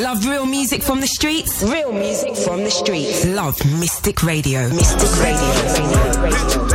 Love real music from the streets? Real music from the streets. Love Mystic Radio. Mystic Radio. Radio. Radio.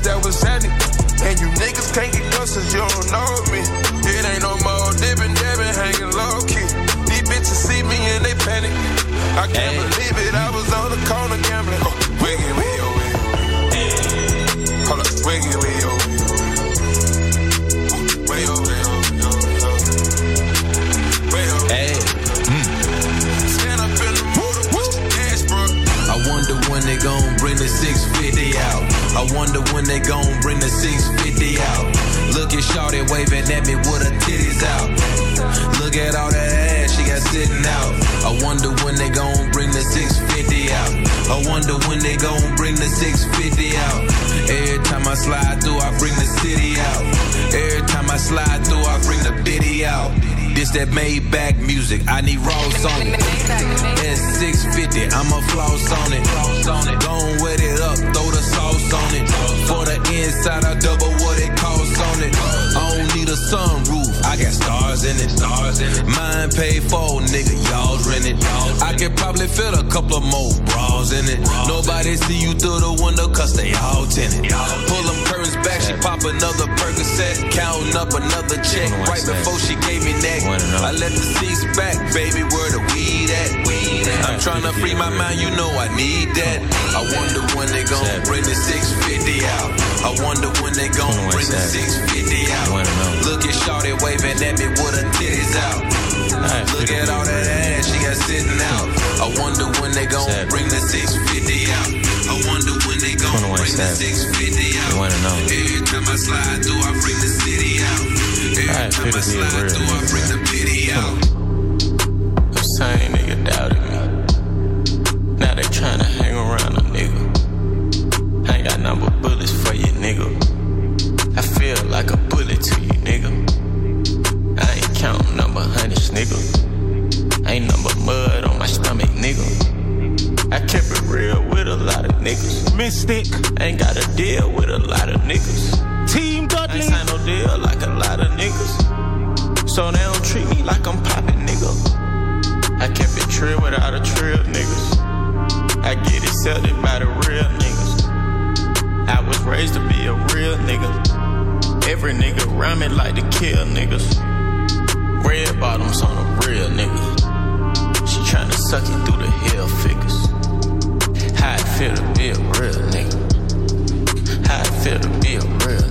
that was they gon' bring the 650 out. Look at Shawty waving at me with her titties out. Look at all that ass she got sitting out. I wonder when they gon' bring the 650 out. I wonder when they gon' bring the 650 out. Every time I slide through, I bring the city out. Every time I slide through, I bring the bitty out. This that made back music. I need raw on it. S650. I'ma floss on it. Don't wet it up. Throw the sauce on it. For the inside, I double what it costs on it. I don't need a sunroof. I got stars in it. Stars in it. Mine paid for, nigga. Y'all rent it. I could probably fit a couple of more bras in it. Nobody see you through the window, cause they all tinted. Pull them curtains. Pop another Percocet, counting up another check. Right before she gave me neck, I let the seats back, baby. Where the weed at? I'm trying to free my mind, you know I need that. I wonder when they gon' bring the 650 out. I wonder when they gon' bring the 650 out. Look at Shawty waving at me with her titties out. Look at all that ass she got sitting out. I wonder when they gon' bring the 650 out. You wanna know? Every time I slide through, I bring the city out. Every time I slide through, I bring the pity out. The same nigga doubted me. Now they tryna hang around a nigga. I ain't got number bullets for you, nigga. I feel like a bullet to you, nigga. I ain't counting number hundreds, nigga. Ain't number mud on my stomach, nigga. I kept it real niggas. Mystic. Ain't got a deal with a lot of niggas. Team Dudley. Ain't signed no deal like a lot of niggas. So they don't treat me like I'm popping, nigga. I kept it trill without a trill, niggas. I get it accepted by the real niggas. I was raised to be a real nigga. Every nigga around me like to kill niggas. Red bottoms on a real nigga. She tryna suck it through the hell figures. How it feel to be a real nigga? How it feel to be a real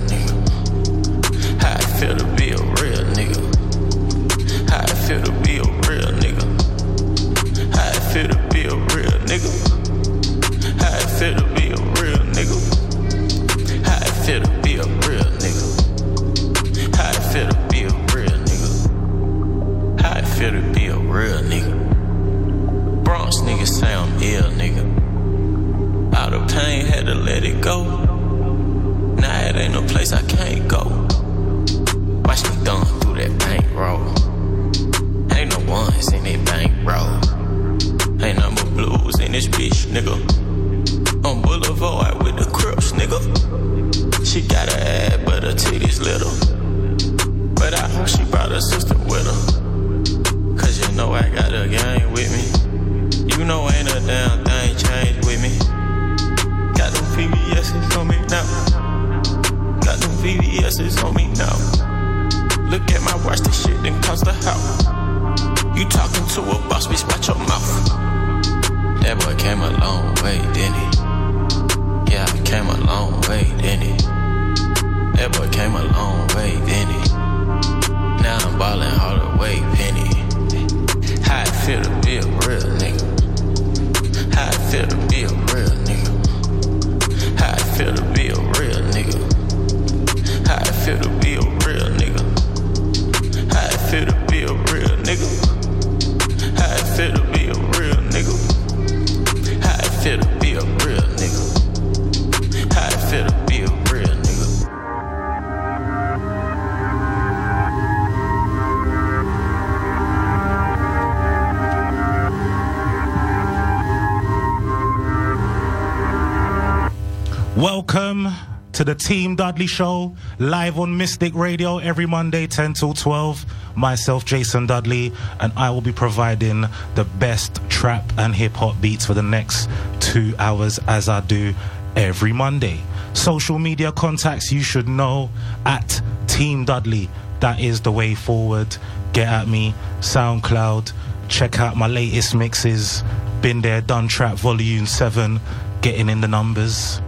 Team Dudley Show, live on Mystic Radio every Monday, 10 till 12. Myself, Jason Dudley, and I will be providing the best trap and hip hop beats for the next two hours as I do every Monday. Social media contacts you should know at Team Dudley. That is the way forward. Get at me, SoundCloud. Check out my latest mixes. Been there, done trap volume 7, getting in the numbers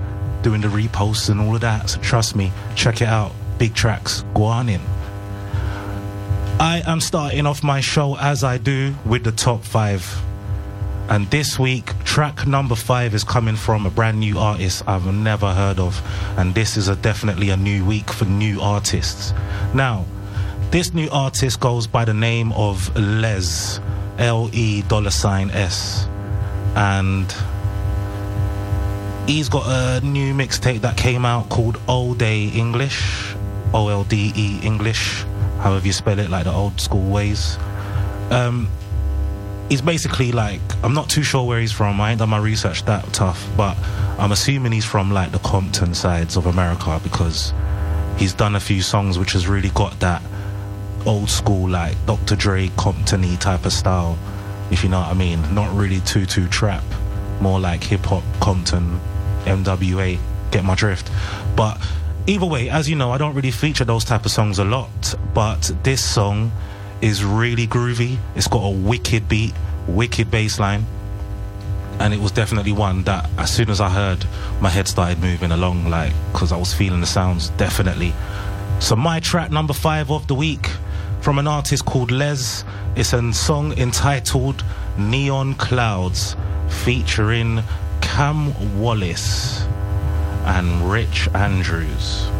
doing the reposts and all of that. So trust me, check it out. Big tracks, go on in. I am starting off my show as I do with the top five. And this week, track number five is coming from a brand new artist I've never heard of. And this is a, definitely a new week for new artists. Now, this new artist goes by the name of Les, L E dollar sign S. And he's got a new mixtape that came out called Old Day English, O L D E English, however you spell it, like the old school ways. Um, he's basically like I'm not too sure where he's from. I ain't done my research that tough, but I'm assuming he's from like the Compton sides of America because he's done a few songs which has really got that old school like Dr. Dre Compton-y type of style, if you know what I mean. Not really too too trap, more like hip hop Compton, NWA. Get my drift, but. Either way, as you know, I don't really feature those type of songs a lot, but this song is really groovy. It's got a wicked beat, wicked bass line. And it was definitely one that, as soon as I heard, my head started moving along, like, because I was feeling the sounds, definitely. So, my track number five of the week from an artist called Les. It's a song entitled Neon Clouds, featuring Cam Wallace. and Rich Andrews.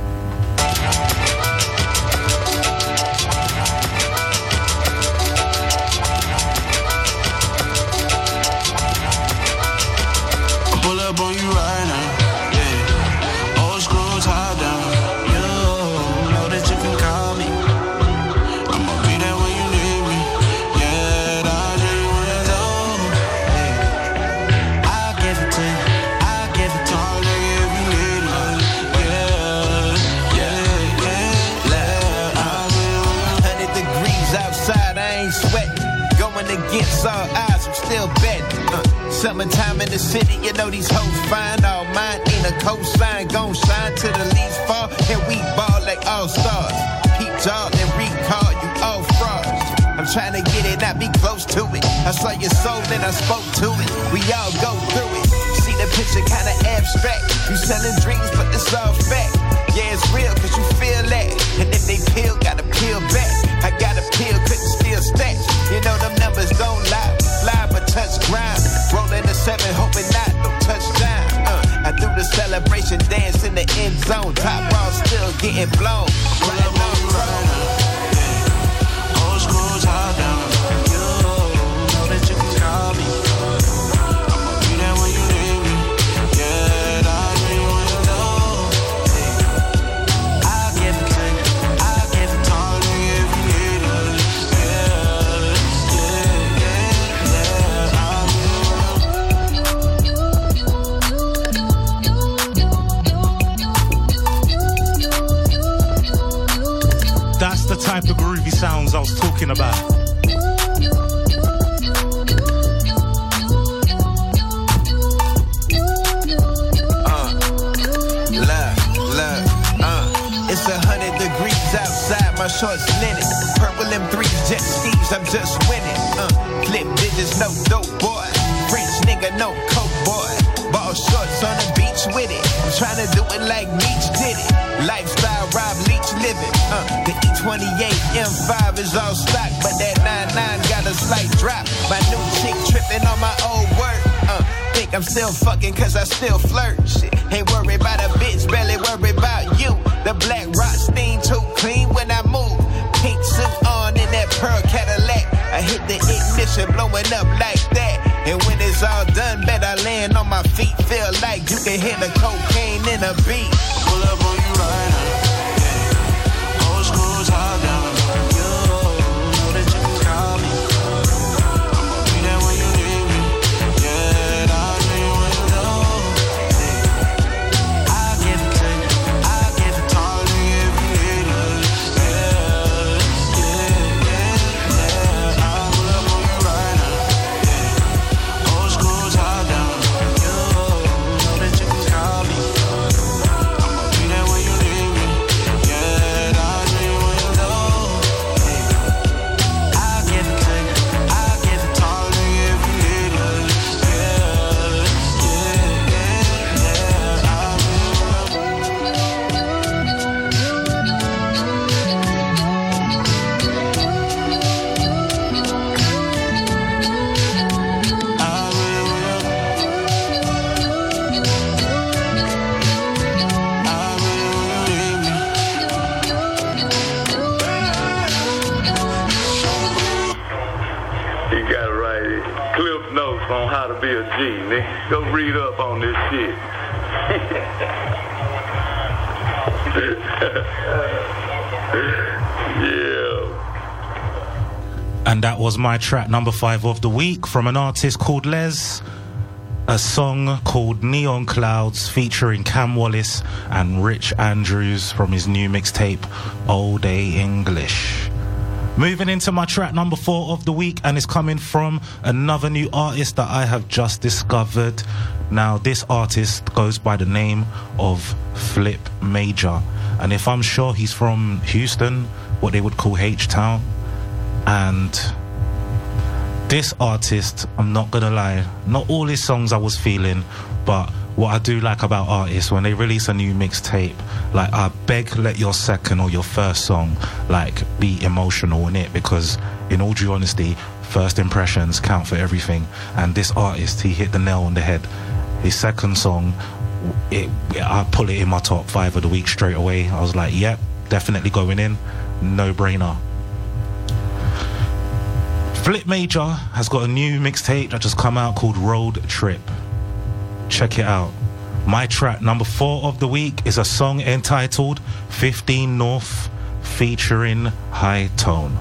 Summertime in the city, you know these hoes fine. All mine ain't a cosign, gon' shine till the leaves fall. And we ball like all stars. Peep y'all and recall you all frauds. I'm trying to get it, not be close to it. I saw your soul and I spoke to it. We all go through it. See the picture kinda abstract. You selling dreams, but it's all fact. Yeah, it's real, cause you feel that. And if they peel, gotta peel back. I gotta peel, couldn't steal stacks. You know them numbers don't lie. Seven, hoping not, no touchdown. Uh, I do the celebration dance in the end zone. Top ball still getting blown. Up on now. Old school top down. Was talking about. Look, look, uh, it's a hundred degrees outside, my shorts linen. Purple M3 jet skis, I'm just winning. Uh, flip digits, no dope boy. French nigga, no coke boy. Ball shorts on the with it. I'm trying to do it like Meech did it. Lifestyle Robin Leach living. Uh, the E28 M5 is all stock, but that 99 got a slight drop. My new chick tripping on my old work. Uh, think I'm still fucking cause I still flirt. Shit, ain't worried about a bitch, barely worried about you. The black rock steam too clean when I move. Pink suit on in that pearl Cadillac. I hit the ignition, blowing up like that. And when it's all done, bet I land on my feet. Feel like you can hear the cocaine in a beat. And that was my track number five of the week from an artist called Les. A song called Neon Clouds featuring Cam Wallace and Rich Andrews from his new mixtape, All Day English. Moving into my track number four of the week, and it's coming from another new artist that I have just discovered. Now, this artist goes by the name of Flip Major. And if I'm sure he's from Houston, what they would call H Town. And this artist, I'm not gonna lie, not all his songs I was feeling, but what I do like about artists when they release a new mixtape, like I beg let your second or your first song like be emotional in it because in all due honesty, first impressions count for everything. And this artist, he hit the nail on the head. His second song it, I put it in my top five of the week straight away. I was like, yep, definitely going in, no brainer. Flip Major has got a new mixtape that just come out called Road Trip. Check it out. My track number four of the week is a song entitled 15 North featuring High Tone.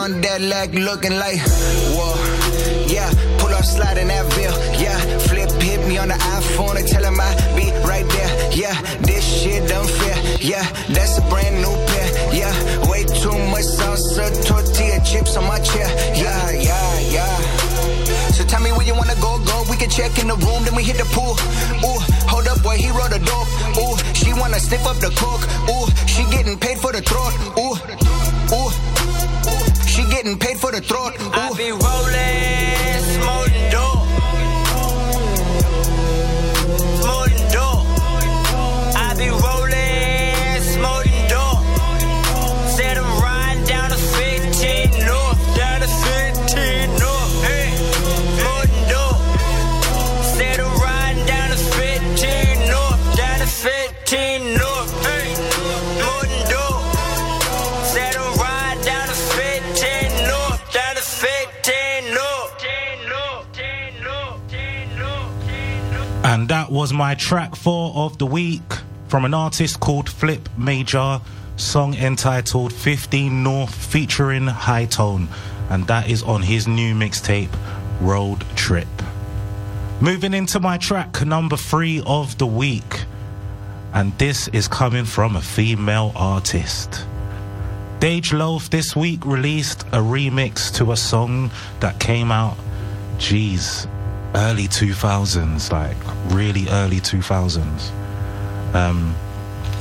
On that leg looking like, whoa, yeah, pull up, slide in that bill, yeah, flip, hit me on the iPhone and tell him I be right there, yeah, this shit unfair, yeah, that's a brand new pair, yeah, way too much salsa, tortilla chips on my chair, yeah, yeah, yeah. So tell me where you wanna go, go. We can check in the room, then we hit the pool. Ooh, hold up, boy, he wrote a dope. Ooh, she wanna sniff up the coke. Ooh, she getting paid for the throat. Ooh, getting was my track four of the week from an artist called Flip Major, song entitled 15 North featuring High Tone. And that is on his new mixtape, Road Trip. Moving into my track number three of the week. And this is coming from a female artist. Dej Loaf this week released a remix to a song that came out, geez, early 2000s, like really early 2000s. Um,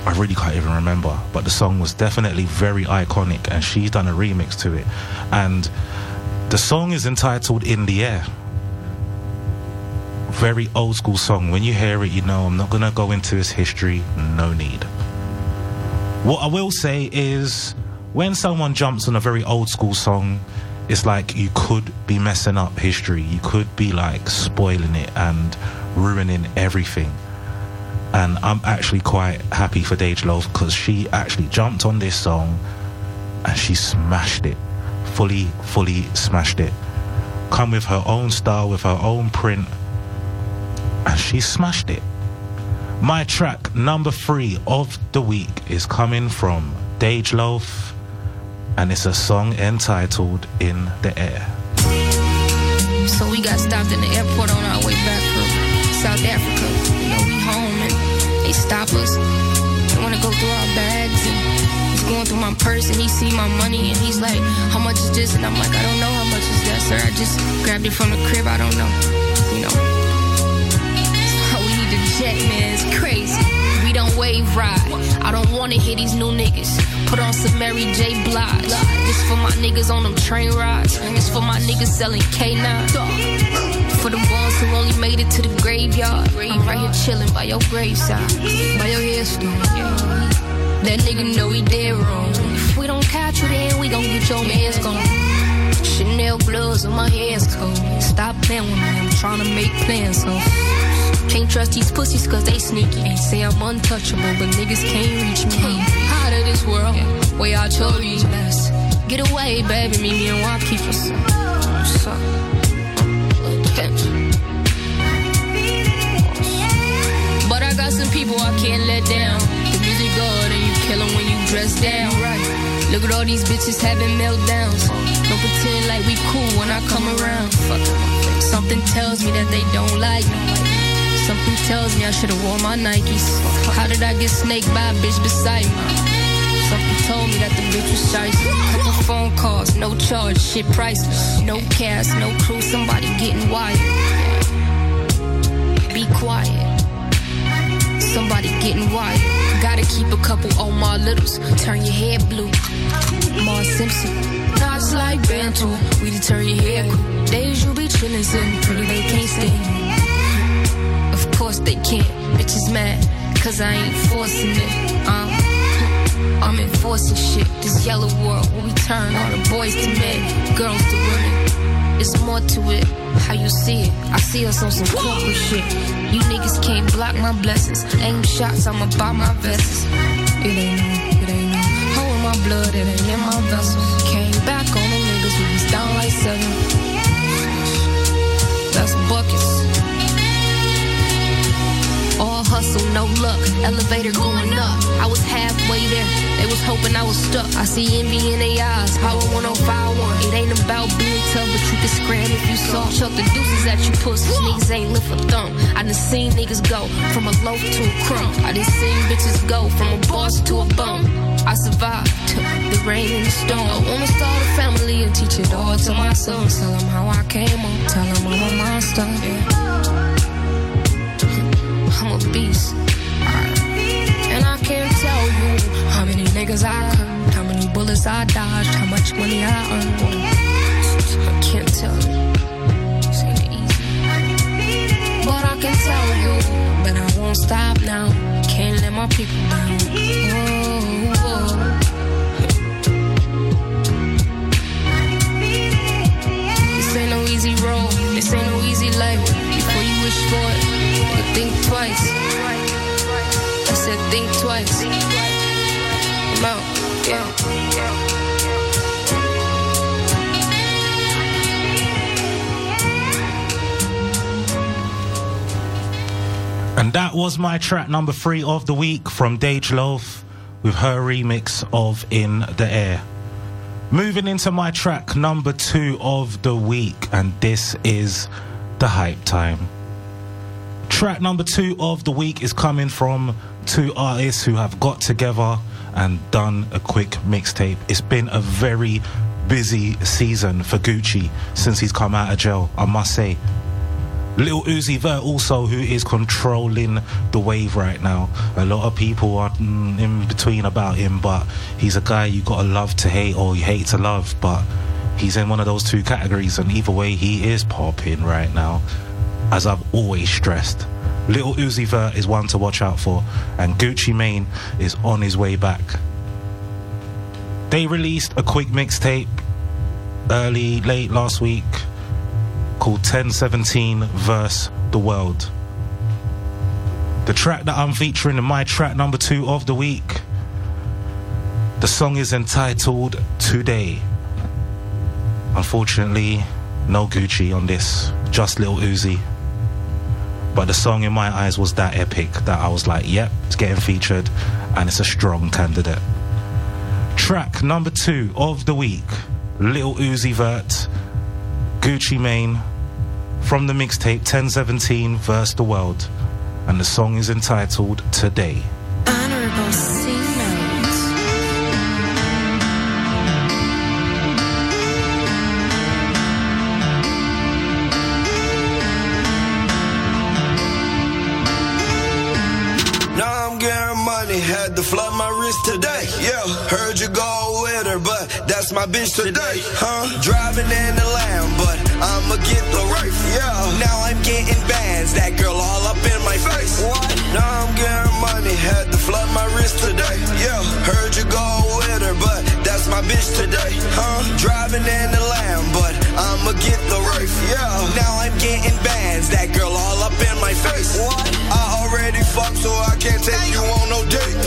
I really can't even remember, but the song was definitely very iconic, and she's done a remix to it. And the song is entitled In the Air. Very old school song. When you hear it, you know I'm not gonna go into its history, no need. What I will say is when someone jumps on a very old school song, it's like you could be messing up history. You could be like spoiling it and ruining everything. And I'm actually quite happy for Dej Loaf because she actually jumped on this song and she smashed it. Fully, fully smashed it. Come with her own style, with her own print, and she smashed it. My track number three of the week is coming from Dej Loaf, and it's a song entitled In the Air. So we got stopped in the airport on our way back from South Africa. You know, we home and they stop us. They wanna go through our bags and he's going through my purse and he see my money and he's like, how much is this? And I'm like, I don't know how much is that, sir. I just grabbed it from the crib. I don't know. You know. So we need to jet, man. It's crazy. We don't wave ride. I don't wanna hear these new niggas. Put on some Mary J. Blige. This for my niggas on them train rides. This for my niggas selling K9. For the ones who only made it to the graveyard. I'm right here chilling by your graveside. By your headstone. That nigga know he dead wrong. If we don't catch you, then we gon' get your man's gone. Chanel gloves on my hands cold. Stop playing with me, I'm trying to make plans, so. Can't trust these pussies cause they sneaky. They say I'm untouchable, but niggas can't reach me. Out of this world, way out your reach. Let's get away, baby. Meet me in Waukesha. So, attention. But I got some people I can't let down. The music good and you kill 'em when you dress down. Right. Look at all these bitches having meltdowns. Don't pretend like we cool when I come around. Fuck. Something tells me that they don't like me. Something tells me I should've worn my Nikes. How did I get snaked by a bitch beside me? Something told me that the bitch was shiesty. Couple phone calls, no charge, shit priceless. No cast, no crew, somebody getting wired. Be quiet. Somebody getting wired. Gotta keep a couple Omar Littles. Turn your head blue. Marge Simpson. Knots like Bantu. We deter your hair. Days you be chillin', sitting pretty, they can't stand. They can't. Bitches mad, cause I ain't forcing it. Um, I'm enforcing shit. This yellow world where we turn all the boys to men, girls to women. It's more to it, how you see it. I see us on some corporate shit. You niggas can't block my blessings. Aim shots, I'ma buy my vests. It ain't no, it ain't no. Hole in my blood, it ain't in my vessels. Came back on the niggas, we was down like seven. That's buckets. Hustle, no luck. Elevator going up. I was halfway there. They was hoping I was stuck. I see envy in their eyes. Power 1051. It ain't about being tough, but you can scram if you saw. Chuck the deuces at you pussies. Niggas ain't lift a thumb. I done seen niggas go from a loaf to a crumb. I done seen bitches go from a boss to a bum. I survived the rain and the storm. I wanna start a family and teach it all to my sons. Tell them how I came up. Tell them I'm a monster. Yeah. I'm a beast. And I can't tell you how many niggas I killed, how many bullets I dodged, how much money I earned. I can't tell you. This ain't easy. But I can tell you that I won't stop now. Can't let my people down. This ain't no easy road. This ain't no easy life. Before you wish for it, think twice. I said think twice. I'm out. Yeah. And that was my track number three of the week from Dej Loaf with her remix of In the Air. Moving into my track number two of the week, and this is The Hype Time. Track number two of the week is coming from two artists who have got together and done a quick mixtape. It's been a very busy season for Gucci since he's come out of jail, I must say. Lil Uzi Vert also, who is controlling the wave right now. A lot of people are mm, in between about him, but he's a guy you gotta love to hate or you hate to love. But he's in one of those two categories, and either way, he is popping right now. As I've always stressed, Lil Uzi Vert is one to watch out for, and Gucci Mane is on his way back. They released a quick mixtape early, late last week called 1017 Verse the World. The track that I'm featuring in my track number two of the week, the song is entitled Today. Unfortunately, no Gucci on this, just Lil Uzi. But the song in my eyes was that epic that I was like, yep, it's getting featured and it's a strong candidate. Track number two of the week Lil Uzi Vert, Gucci Mane, from the mixtape 1017 Verse the World. And the song is entitled Today. To flood my wrist today. Yeah, heard you go with her, but that's my bitch today. Huh? Driving in the lamb, but I'ma get the race. Yeah, now I'm getting bands, that girl all up in my face. What? Now I'm getting money, had to flood my wrist today. Yeah, heard you go with her, but that's my bitch today. Huh? Driving in the lamb, but I'ma get the race. Yeah, now I'm getting bands, that girl all up in my face. What? I already fucked, so I can't take you on no date.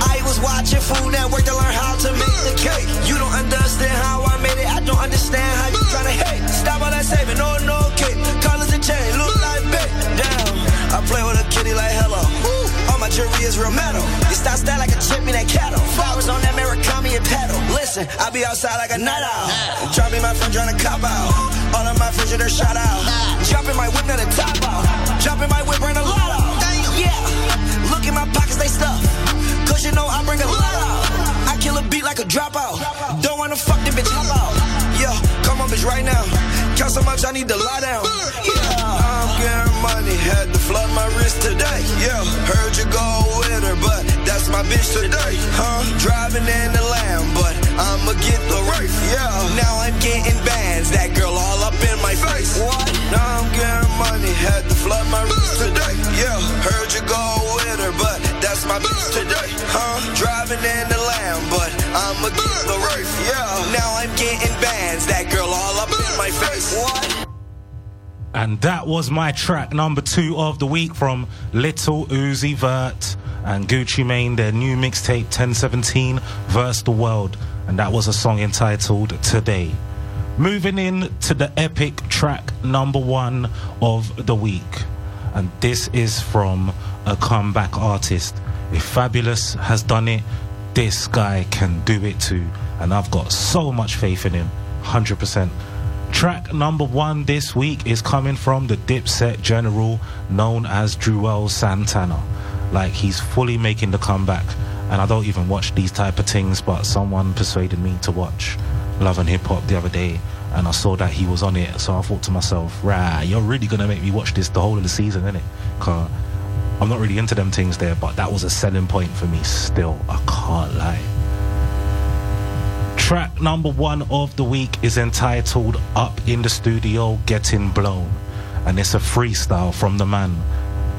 I was watching Food Network to learn how to make the cake. You don't understand how I made it. I don't understand how you tryna hate. Stop all that saving, oh, no, no cake. Colors and chain, look like bait. Damn, I play with a kitty like hello. My jewelry is real metal. You style style like a chip in that kettle. Flowers on that Murakami and pedal. Listen, I be outside like a night owl. Drop me my friend to cop out. All of my friends are their shout out. In my whip, now the top out. In my whip, bring a lot out. Yeah, look in my pockets, they stuff. Cause you know I bring a lot out. I kill a beat like a dropout. Don't wanna fuck the bitch, hop out. Yeah, come on, bitch, right now. Count so much, I need to lie down. Yeah, I'm getting money, had to flood my wrist today. Yeah, heard you go with her, but that's my bitch today. Huh? Driving in the lamb, but I'ma get the race. Yeah, now I'm getting bands, that girl all up in my face. What? Now I'm getting money, had to flood my wrist today. Yeah, heard you go with her, but that's my bitch today. Huh? Driving in the lamb, but I'ma the race. Yeah, now I'm getting bands, that girl all up in my face. What? And that was my track number two of the week from Lil Uzi Vert and Gucci Mane, their new mixtape 1017 Verse the World. And that was a song entitled Today. Moving in to the epic track number one of the week. And this is from a comeback artist. If Fabolous has done it, this guy can do it too. And I've got so much faith in him. 100%. Track number one this week is coming from the Dipset General known as Juelz Santana. Like he's fully making the comeback. And I don't even watch these type of things, but someone persuaded me to watch Love and Hip Hop the other day. And I saw that he was on it. So I thought to myself, right, you're really going to make me watch this the whole of the season, innit? Because I'm not really into them things there, but that was a selling point for me still. I can't lie. Track number one of the week is entitled Up in the Studio Getting Blown. And it's a freestyle from the man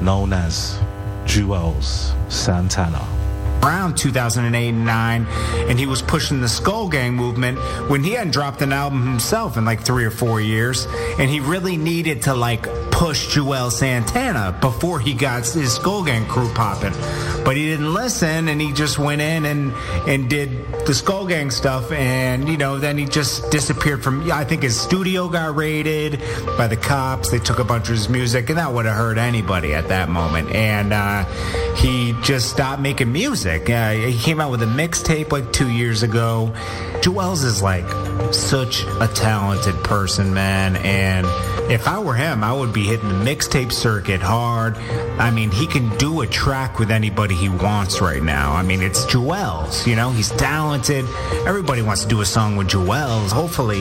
known as Juelz Santana around 2008 and 9 and he was pushing the skull gang movement when he hadn't dropped an album himself in like three or four years and he really needed to like push Juelz Santana before he got his skull gang crew popping. But he didn't listen and he just went in and and did the skull gang stuff and you know then he just disappeared from I think his studio got raided by the cops. They took a bunch of his music and that would have hurt anybody at that moment. And uh, he just stopped making music uh, he came out with a mixtape like two years ago. Juelz is like such a talented person, man. And if I were him, I would be hitting the mixtape circuit hard. I mean, he can do a track with anybody he wants right now. I mean, it's Juelz, you know, he's talented. Everybody wants to do a song with Juelz. Hopefully,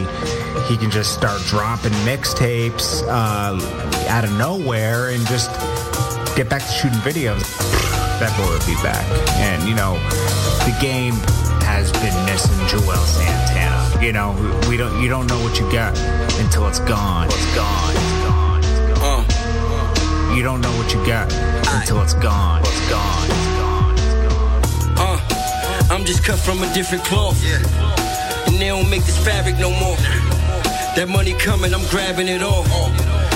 he can just start dropping mixtapes uh, out of nowhere and just get back to shooting videos that boy will be back. And, you know, the game has been missing Juelz Santana. You know, we don't you don't know what you got until it's gone. It's gone. It's gone. It's gone. Uh, you don't know what you got until it's gone. It's gone. It's gone. It's gone. Uh, I'm just cut from a different cloth. Yeah. And they don't make this fabric no more. That money coming, I'm grabbing it all.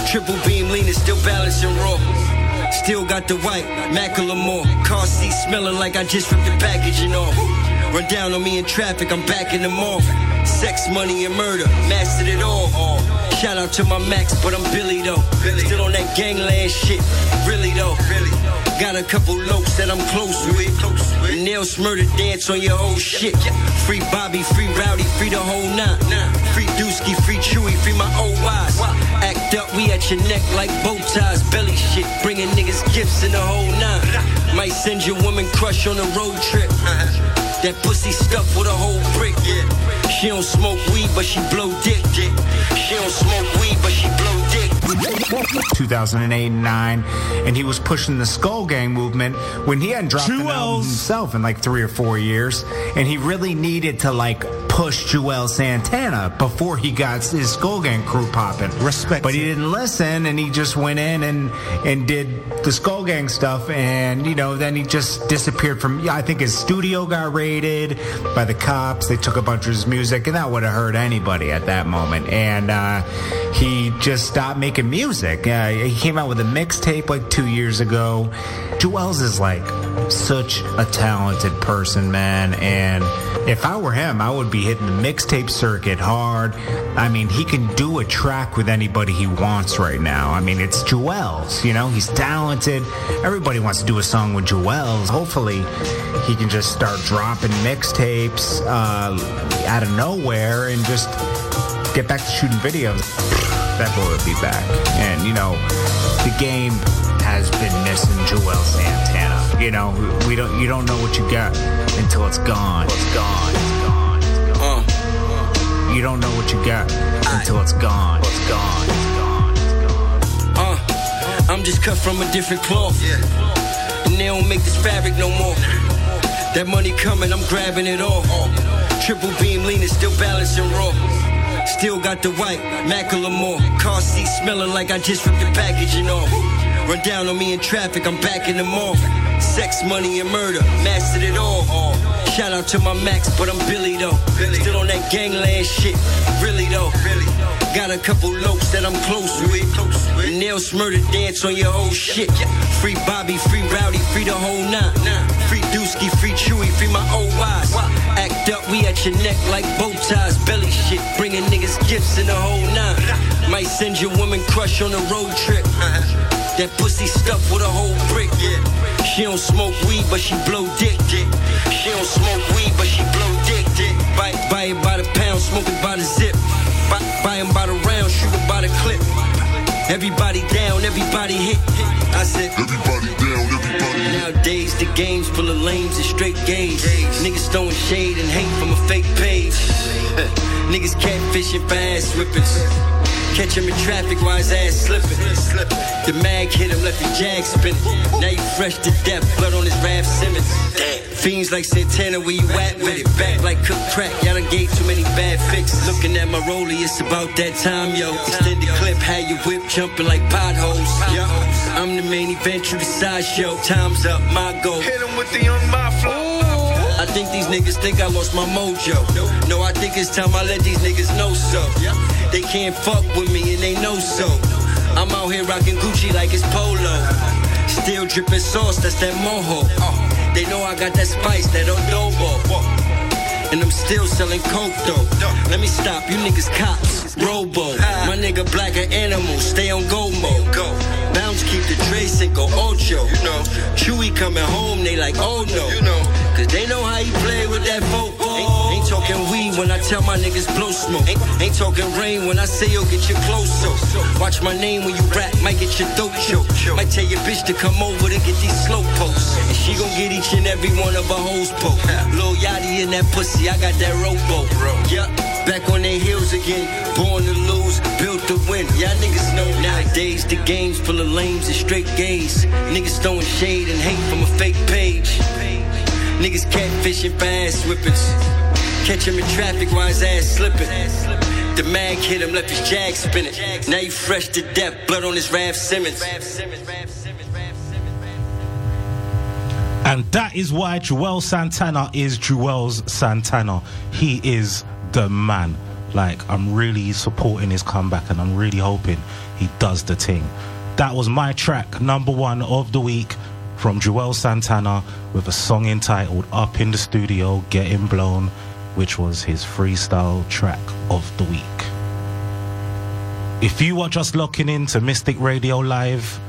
Triple beam leaning, still balancing raw. Still got the white Macklemore. Car seat smelling like I just ripped the packaging off. Run down on me in traffic, I'm backing them off. Sex, money, and murder, mastered it all. Shout out to my Max, but I'm Billy though. Still on that gangland shit. Really though. Got a couple lopes that I'm close with. Nail smurder dance on your whole shit. Free Bobby, free Rowdy, free the whole nine. Free Dusky, free Chewy, free my old wise. Act up, we at your neck like bow ties. Belly shit, bringing niggas gifts in the whole nine. Might send your woman crush on a road trip. That pussy stuffed with a whole brick. She don't smoke weed, but she blow dick. She don't smoke weed, but she blow dick. 2008 and 9 and he was pushing the skull gang movement when he hadn't dropped an album himself in like three or four years and he really needed to like push Juelz Santana before he got his skull gang crew popping respect but he didn't listen and he just went in and and did the skull gang stuff and you know then he just disappeared from yeah, I think his studio got raided by the cops they took a bunch of his music and that would have hurt anybody at that moment and uh, he just stopped making music. Uh, he came out with a mixtape like two years ago. Juelz is like such a talented person, man. And if I were him, I would be hitting the mixtape circuit hard. I mean, he can do a track with anybody he wants right now. I mean, it's Juelz, you know, he's talented. Everybody wants to do a song with Juelz. Hopefully, he can just start dropping mixtapes uh, out of nowhere and just get back to shooting videos. That boy would be back. And, you know, the game has been missing Juelz Santana. You know, we don't you don't know what you got until it's gone. It's gone. It's gone. It's gone. Uh. You don't know what you got until it's gone. It's gone. It's gone. It's gone. Uh, I'm just cut from a different cloth. Yeah. And they don't make this fabric no more. That money coming, I'm grabbing it all. Triple beam lean is still balancing raw. Still got the white Macklemore. Car seat smelling like I just ripped the packaging off. Run down on me in traffic, I'm backing them off. Sex, money, and murder, mastered it all. Shout out to my Max, but I'm Billy though. Still on that gangland shit, really though. Got a couple lopes that I'm close with. Nail smurder dance on your whole shit. Free Bobby, free Rowdy, free the whole nine. Free Dusky, free Chewy, free my old wise. Act up, we at your neck like bow ties. Belly shit, bringing niggas gifts in the whole nine. Might send your woman crush on a road trip. That pussy stuffed with a whole brick. Yeah. She don't smoke weed, but she blow dick. She don't smoke weed, but she blow dick. Buy, buy it by the pound, smoke it by the zip. Buy, buy by the round, shoot it by the clip. Everybody down, everybody hit. I said, everybody down, everybody hit. Nowadays, the game's full of lames and straight gays. Niggas throwing shade and hate from a fake page. Niggas catfishing for ass whippings. Catch him in traffic while his ass slipping. The mag hit him, left his jag spinning. Now you fresh to death, blood on his Raf Simons. Fiends like Santana, you at with it? Back like cook crack, y'all done gave too many bad fixes. Looking at my rollie, it's about that time, yo. Extended clip, had your whip jumping like potholes. Yo, I'm the main event, you the sideshow. Time's up, my goal. Hit him with the young mafia. Think these niggas think I lost my mojo. No, I think it's time I let these niggas know so. They can't fuck with me and they know so. I'm out here rocking Gucci like it's polo. Still dripping sauce, that's that mojo. They know I got that spice, that adobo. And I'm still selling coke though. Let me stop, you niggas cops. Robo, my nigga black an animal, stay on go mode. Go. Bounce keep the tray Cinco Ocho. You know, Chewy coming home, they like, oh no. You know, cause they know how you play with that folk. Ain't, ain't talking weed when I tell my niggas blow smoke. Ain't, ain't talking rain when I say yo get your clothes so. Watch my name when you rap, might get your throat choked. Might tell your bitch to come over to get these slow posts. And she gon' get each and every one of her hoes poked. Lil Yachty in that pussy, I got that rowboat. Yup, back on their heels again. Born to lose, built to win. Y'all niggas know nowadays the game's full of lames and straight gays. Niggas throwing shade and hate from a fake page. Niggas catfishing for ass whippings. Catch him in traffic while his ass slipping. The mag hit him, left his jag spinning. Now you fresh to death, blood on his Raf Simons. And that is why Juelz Santana is Juelz Santana. He is the man. Like, I'm really supporting his comeback and I'm really hoping he does the thing. That was my track, number one of the week from Juelz Santana with a song entitled Up in the Studio, Getting Blown, which was his freestyle track of the week. If you are just locking in to Mystic Radio Live,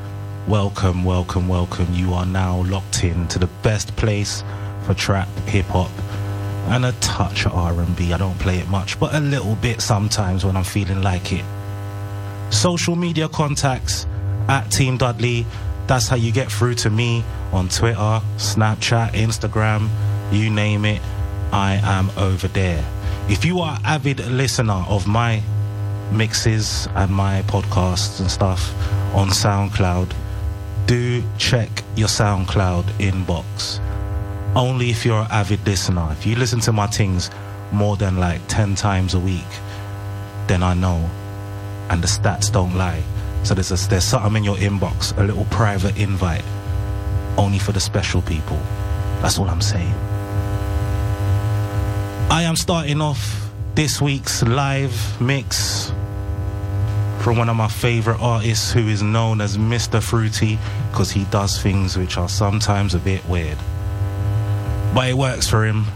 welcome, welcome, welcome. You are now locked in to the best place for trap, hip hop, and a touch of R&B. I don't play it much, but a little bit sometimes when I'm feeling like it. Social media contacts at Team Dudley. That's how you get through to me on Twitter, Snapchat, Instagram, you name it. I am over there. If you are avid listener of my mixes and my podcasts and stuff on SoundCloud, do check your SoundCloud inbox. Only if you're an avid listener. If you listen to my things more than like 10 times a week, then I know. And the stats don't lie. So there's, a, there's something in your inbox, a little private invite, only for the special people. That's all I'm saying. I am starting off this week's live mix from one of my favorite artists who is known as Mr. Fruity because he does things which are sometimes a bit weird. But it works for him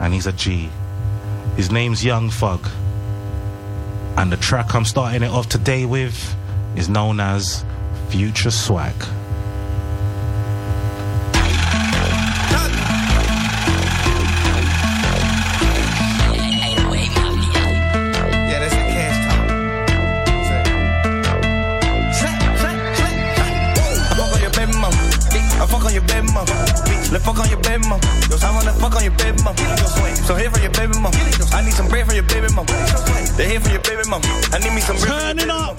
and he's a G. His name's Young Thug. And the track I'm starting it off today with is known as Future Swag. Fuck on your baby mama. Let's fuck on your baby mama. I wanna fuck on your baby mama. So here for your baby mama. I need some bread for your baby mama. The here for your baby mama. I need me some bread. Turn it up.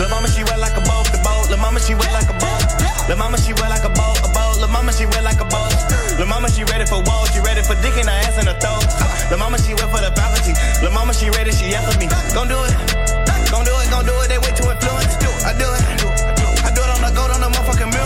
Lil' mama, she wet like a boat, the boat. Lil' mama, she wet like a boat. Lil' mama, she wet like a boat, a boat. Lil' mama, she wet like a boat. Lil' mama, she ready for walls, she ready for dick in her ass in her throat. Lil' mama, she wet for the balcony. Lil' mama, she ready, she after me. Gon' do it. Gon' do it, gon' do it. They way too influenced. I do it. I do it on the gold on the motherfucking mirror.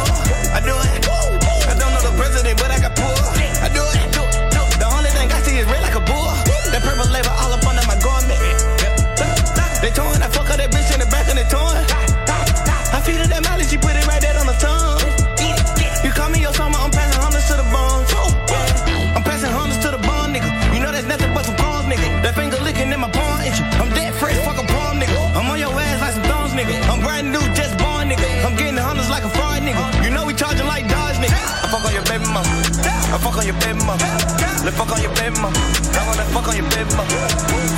I fuck on your baby mama. Let's fuck on your baby mama. I wanna fuck on your baby mama.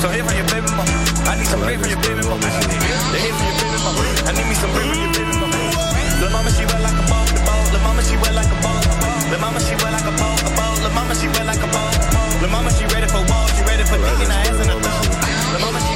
So here for your baby mama. I need some bread for your baby mama. The here for your baby mama. I need me some bread for your baby mama. Lil' mama, she wet like a boat, the boat. Lil' mama, she wet like a boat. Lil' mama, she wet like a boat, a boat. Lil' mama, she wet like a boat. Lil' mama, she ready for walls, she ready for digging her ass in the throat. Lil' mama, she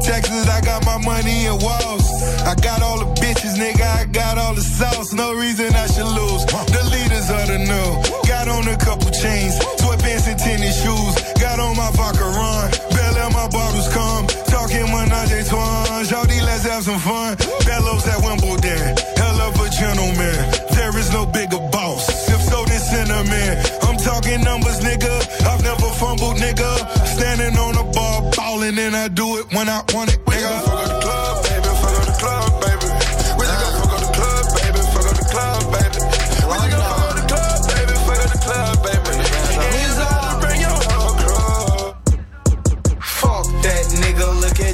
Texas, I got my money in walls. I got all the bitches, nigga, I got all the sauce. No reason I should lose. The leaders of the new. Got on a couple chains, sweatpants and tennis shoes. Got on my vodka run. Bell out my bottles come. Talking Menage Twan. Shawty, let's have some fun. Bellows at Wimbledon. Hell of a gentleman. There is no bigger boss. Cinnamon. I'm talking numbers, nigga. I've never fumbled, nigga. Standing on a ball, ballin', and I do it when I want it, nigga.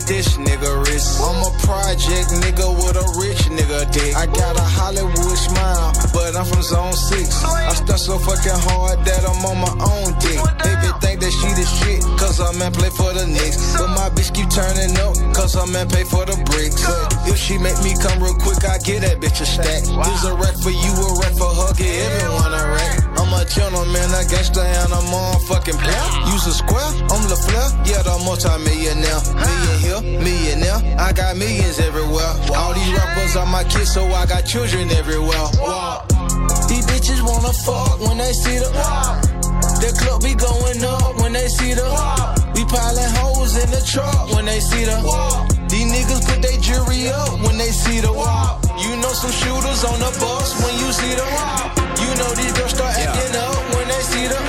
This nigga wrist. I'm a project nigga with a rich nigga dick. I got a Hollywood smile, but I'm from zone six. I stunt so fucking hard that I'm on my own dick. Baby think that she the shit, cause I'm man play for the Knicks. But my bitch keep turning up, cause I'm man pay for the bricks. But if she make me come real quick, I get that bitch a stack. This a wreck for you, a wreck for her, get everyone a wreck. A gentleman, a gangster, and I'm on fucking player. Use a square, I'm the flair, yeah, the multi-millionaire. Million here, millionaire, I got millions everywhere. All these rappers are my kids, so I got children everywhere. These bitches wanna fuck when they see the The club be going up when they see the We piling hoes in the truck when they see the These niggas put their jury up when they see the You know some shooters on the bus when you see the know these girls start acting up when they see the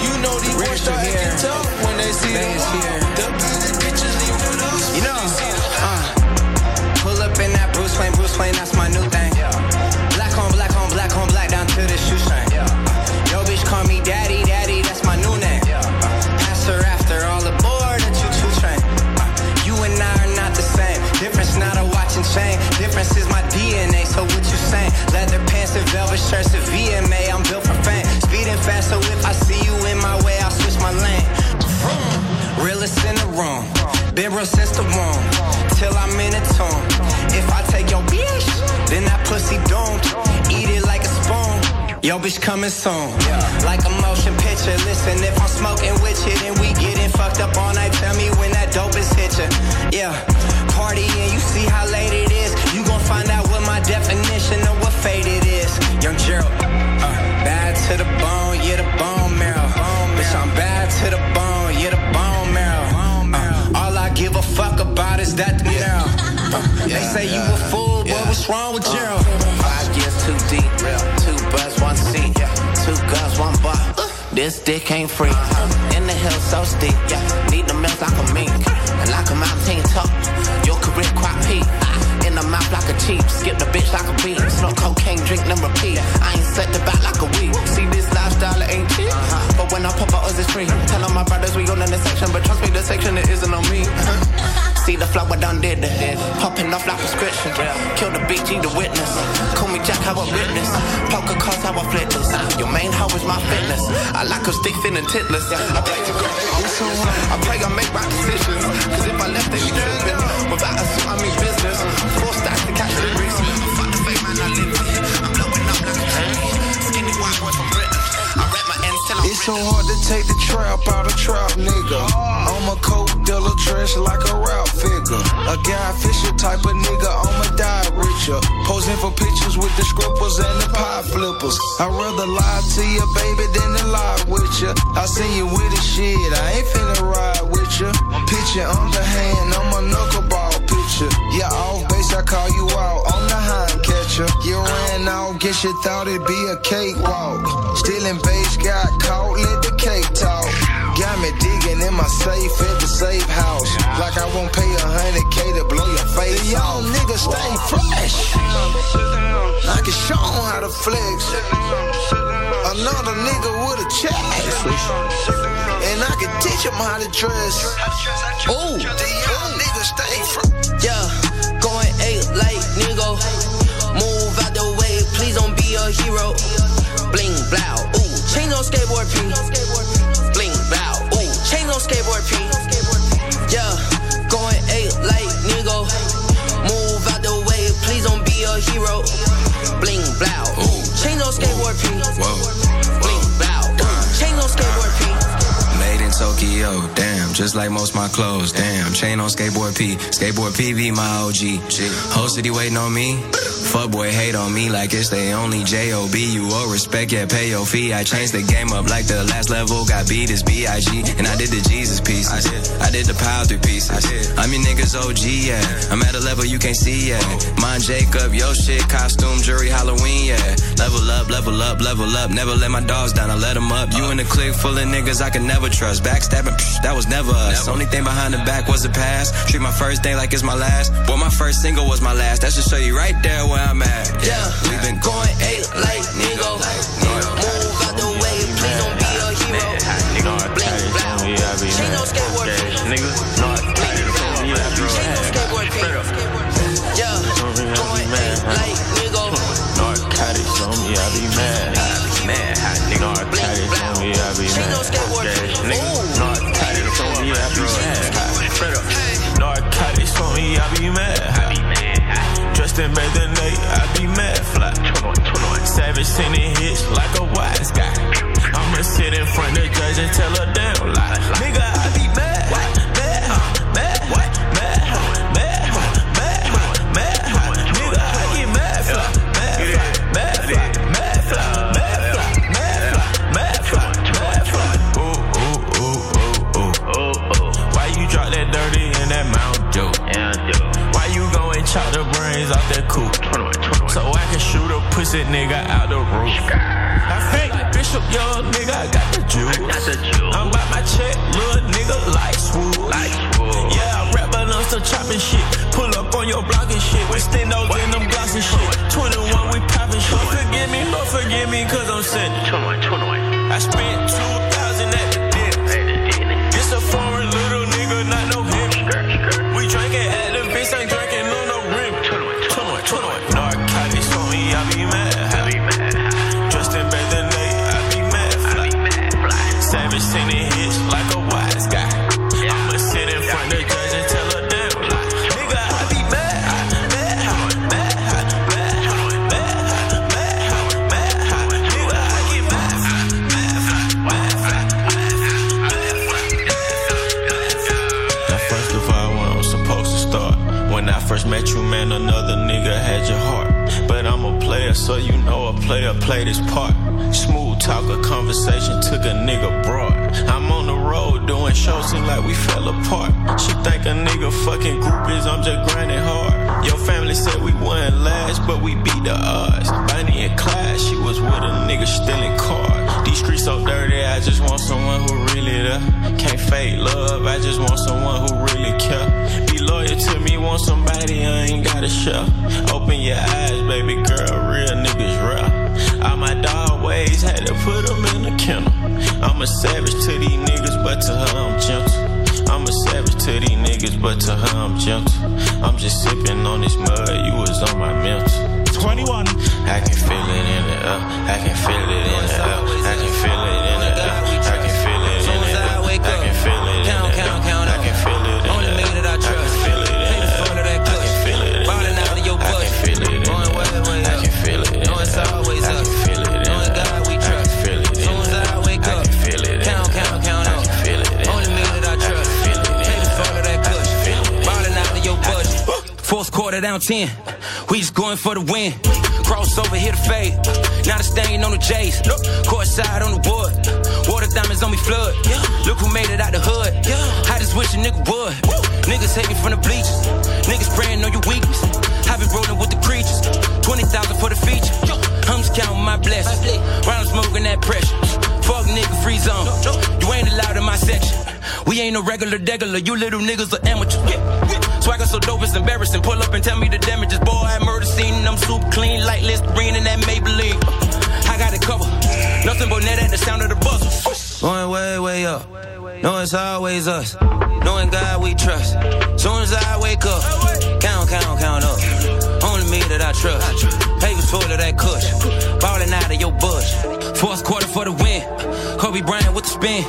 You know these boys start acting tough when they see the The bad bitches leave with us. You know, uh, pull up in that Bruce Wayne, Bruce Wayne, that's my new thing. Black on black on black on black down to the shoestring. Yo, bitch, call me daddy, daddy, that's my new name. Pass her after all aboard the choo choo train. Uh, you and I are not the same. Difference not a watch and chain. Difference is my DNA. So what you saying? Leather pants and velvet shirts and VMA. Room. Been real since the womb. Till I'm in a tomb. If I take your bitch, then that pussy doomed. Eat it like a spoon. Yo, bitch, coming soon. Like a motion picture. Listen, if I'm smoking with you, then we getting fucked up all night. Tell me when that dope is hit you. Yeah. Party and you see how late it is. You gon' find out what my definition of what fate it is. Young Gerald. Uh, bad to the bone, yeah, the bone marrow. Bitch, I'm bad to the bone, about is that the marrow. Uh, they say you a fool, but what's wrong with you? Uh, five years too deep, two buzz, one seat, two guns, one bar. This dick ain't free. Uh-huh. In the hill so steep, need the milk like a mink, and like a mountain top. Your career quite peak. Uh. In the mouth like a cheap, skip the bitch like a beat. Smoke uh-huh. cocaine, drink, then repeat. I ain't set the back like a week. See this lifestyle, it ain't cheap. Uh-huh. But when I pop out, it's free. Tell all my brothers we on in the section, but trust me, the section it isn't on me. See the flow I done did it. Popping off like prescription. Kill the beat, G the witness. Call me Jack, how I witness. Poker cards, how I flip this. Your main hoe is my fitness. I like a stick thin and titless. I play to great. I pray I make right decisions. Cause if I left, they be tripping. Without a suit, I mean business. Four stacks to catch the bricks. Fuck the fake man, I live it. I'm blowing up like a tree. Skinny white boy from Britain. I rap my ends till I'm It's so hard to take the trap out of trap, nigga. Oh. I'm a coke dealer dressed like a rap figure. A guy Fisher type of nigga, I'ma die richer. Posing for pictures with the scribbles and the pie flippers. I'd rather lie to you, baby, than to lie with you. I seen you with the shit, I ain't finna ride with you. Pitching underhand, I'm a knuckleball pitcher. Yeah, off base, I call you out on the hind catcher. You ran off, guess you thought it'd be a cakewalk. Stealing base, got caught, let the cake talk. Got me digging in my safe at the safe house. Like I won't pay a hundred K to blow your face the young nigga stay fresh. I can show 'em how to flex. Another nigga with a check. And I can teach him how to dress. Ooh. The young nigga stay fresh. Yeah, going eight like nigga. Move out the way, please don't be a hero. Bling blow, ooh, change on skateboard P. Bling blow, ooh, change on skateboard P. Yeah, going eight like nigga. Move out the way, please don't be a hero. Bling blow, change on skateboard P. Bling blow, change on skateboard P. Tokyo, damn. Just like most my clothes. Damn, chain on skateboard P. Skateboard PV, my OG. Whole city waiting on me. Fuck boy hate on me like it's they only J-O-B. You owe respect, yeah, pay your fee. I changed the game up like the last level. Got beat as B-I-G. And I did the Jesus pieces. I did. I did the power three pieces. I did. I'm your niggas OG, yeah. I'm at a level you can't see, yeah. Mine Jacob, yo shit, costume, jury, Halloween, yeah. Level up, level up, level up. Never let my dogs down, I let them up. You in a clique full of niggas I can never trust. Backstabbing, psh, that was never us. Only thing behind the back was the past. Treat my first day like it's my last. Boy, my first single was my last. That should show you right there where I'm at. Yeah, we been going eight like nigga. Move out the way, please don't be a hero. Bling, blow. She no skateboard Nigga, not She no skateboard Yeah, going eight like nigga. Narcotics on me, I be mad. Mad, hot nigga. Narcotics on me, I be mad. Narcotics on me, I be mad. Narcotics on me, I be mad. Dressed in Nate, I be mad fly. Savage sending hits like a wise guy. I'ma sit in front of the judge and tell her damn lie. Nigga, I be player played his part. Smooth talk, a conversation took a nigga broad. I'm on the road doing shows, seem like we fell apart. She think a nigga fucking groupies, I'm just grinding hard. Your family said we wouldn't last, but we beat the odds. Bonnie in class, she was with a nigga stealing cars. These streets so dirty, I just want someone who really there. Can't fake love, I just want someone who really care. Be loyal to me, want somebody I ain't gotta share. Open your eyes, baby girl, real niggas had to put them in the kennel. I'm a savage to these niggas, but to her I'm gentle. I'm a savage to these niggas, but to her I'm gentle. I'm just sipping on this mud, you was on my mental. 21. I can feel it in the air. I can feel it in the air. I can feel it down 10. We just going for the win. Cross over, hit a fade. Not a stain on the J's. Court side on the wood. Water diamonds on me flood. Look who made it out the hood. I just wish a nigga would. Niggas hate me from the bleachers. Niggas praying on your weakness. I've been rolling with the creatures. 20,000 for the feature. I'm just counting my blessings. I'm smoking that pressure. Fuck nigga, free zone. You ain't allowed in my section. We ain't no regular degular. You little niggas are amateur. Swagger so dope it's embarrassing. Pull up and tell me the damages. Boy, I murder scene and I'm super clean like Listerine and that Maybelline. I got it covered. Nothing but net at the sound of the buzzer. Going way, way up. No, it's always us. Knowing God we trust. Soon as I wake up, count, count, count up. Only me that I trust. Papers full of that kush. Ballin' out of your bush. Fourth quarter for the win. Kobe Bryant with the spin.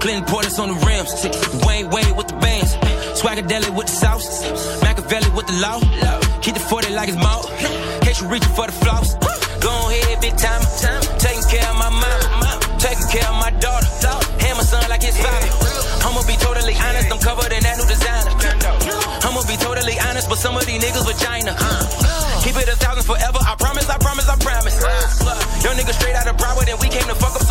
Clinton Portis on the rims. Wayne Wade with the bands. Swagadelic with the sauce. Machiavelli with the law. Keep the 40 like it's mouth. Case you reaching for the floss. Go ahead, big time. Taking care of my mom, Taking care of my daughter. Hand my son like his father. I'ma be totally honest, I'm covered in that new designer. I'ma be totally honest, but some of these niggas vagina. Keep it a thousand forever, I promise, I promise, I promise. Your nigga straight out of Broward and we came to fuck up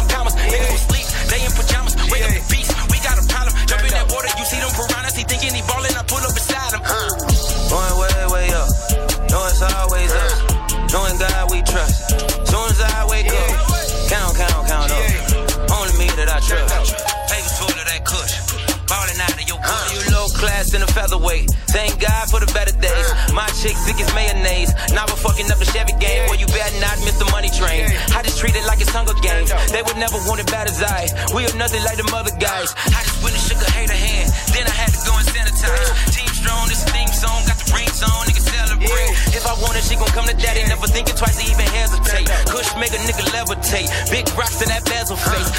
a featherweight. Thank God for the better days. My chick sick as mayonnaise. Now we're fucking up the Chevy game. Well, you better not miss the money train. I just treat it like it's Hunger Games. They would never want it bad as I. We are nothing like them other guys. I just went and shook a hater hand. Then I had to go and sanitize. Team strong, this theme song. Got the rings on, niggas celebrate. If I want it, she gon' come to daddy. Never thinking twice to even hesitate. Kush make a nigga levitate. Big rocks in that bezel face.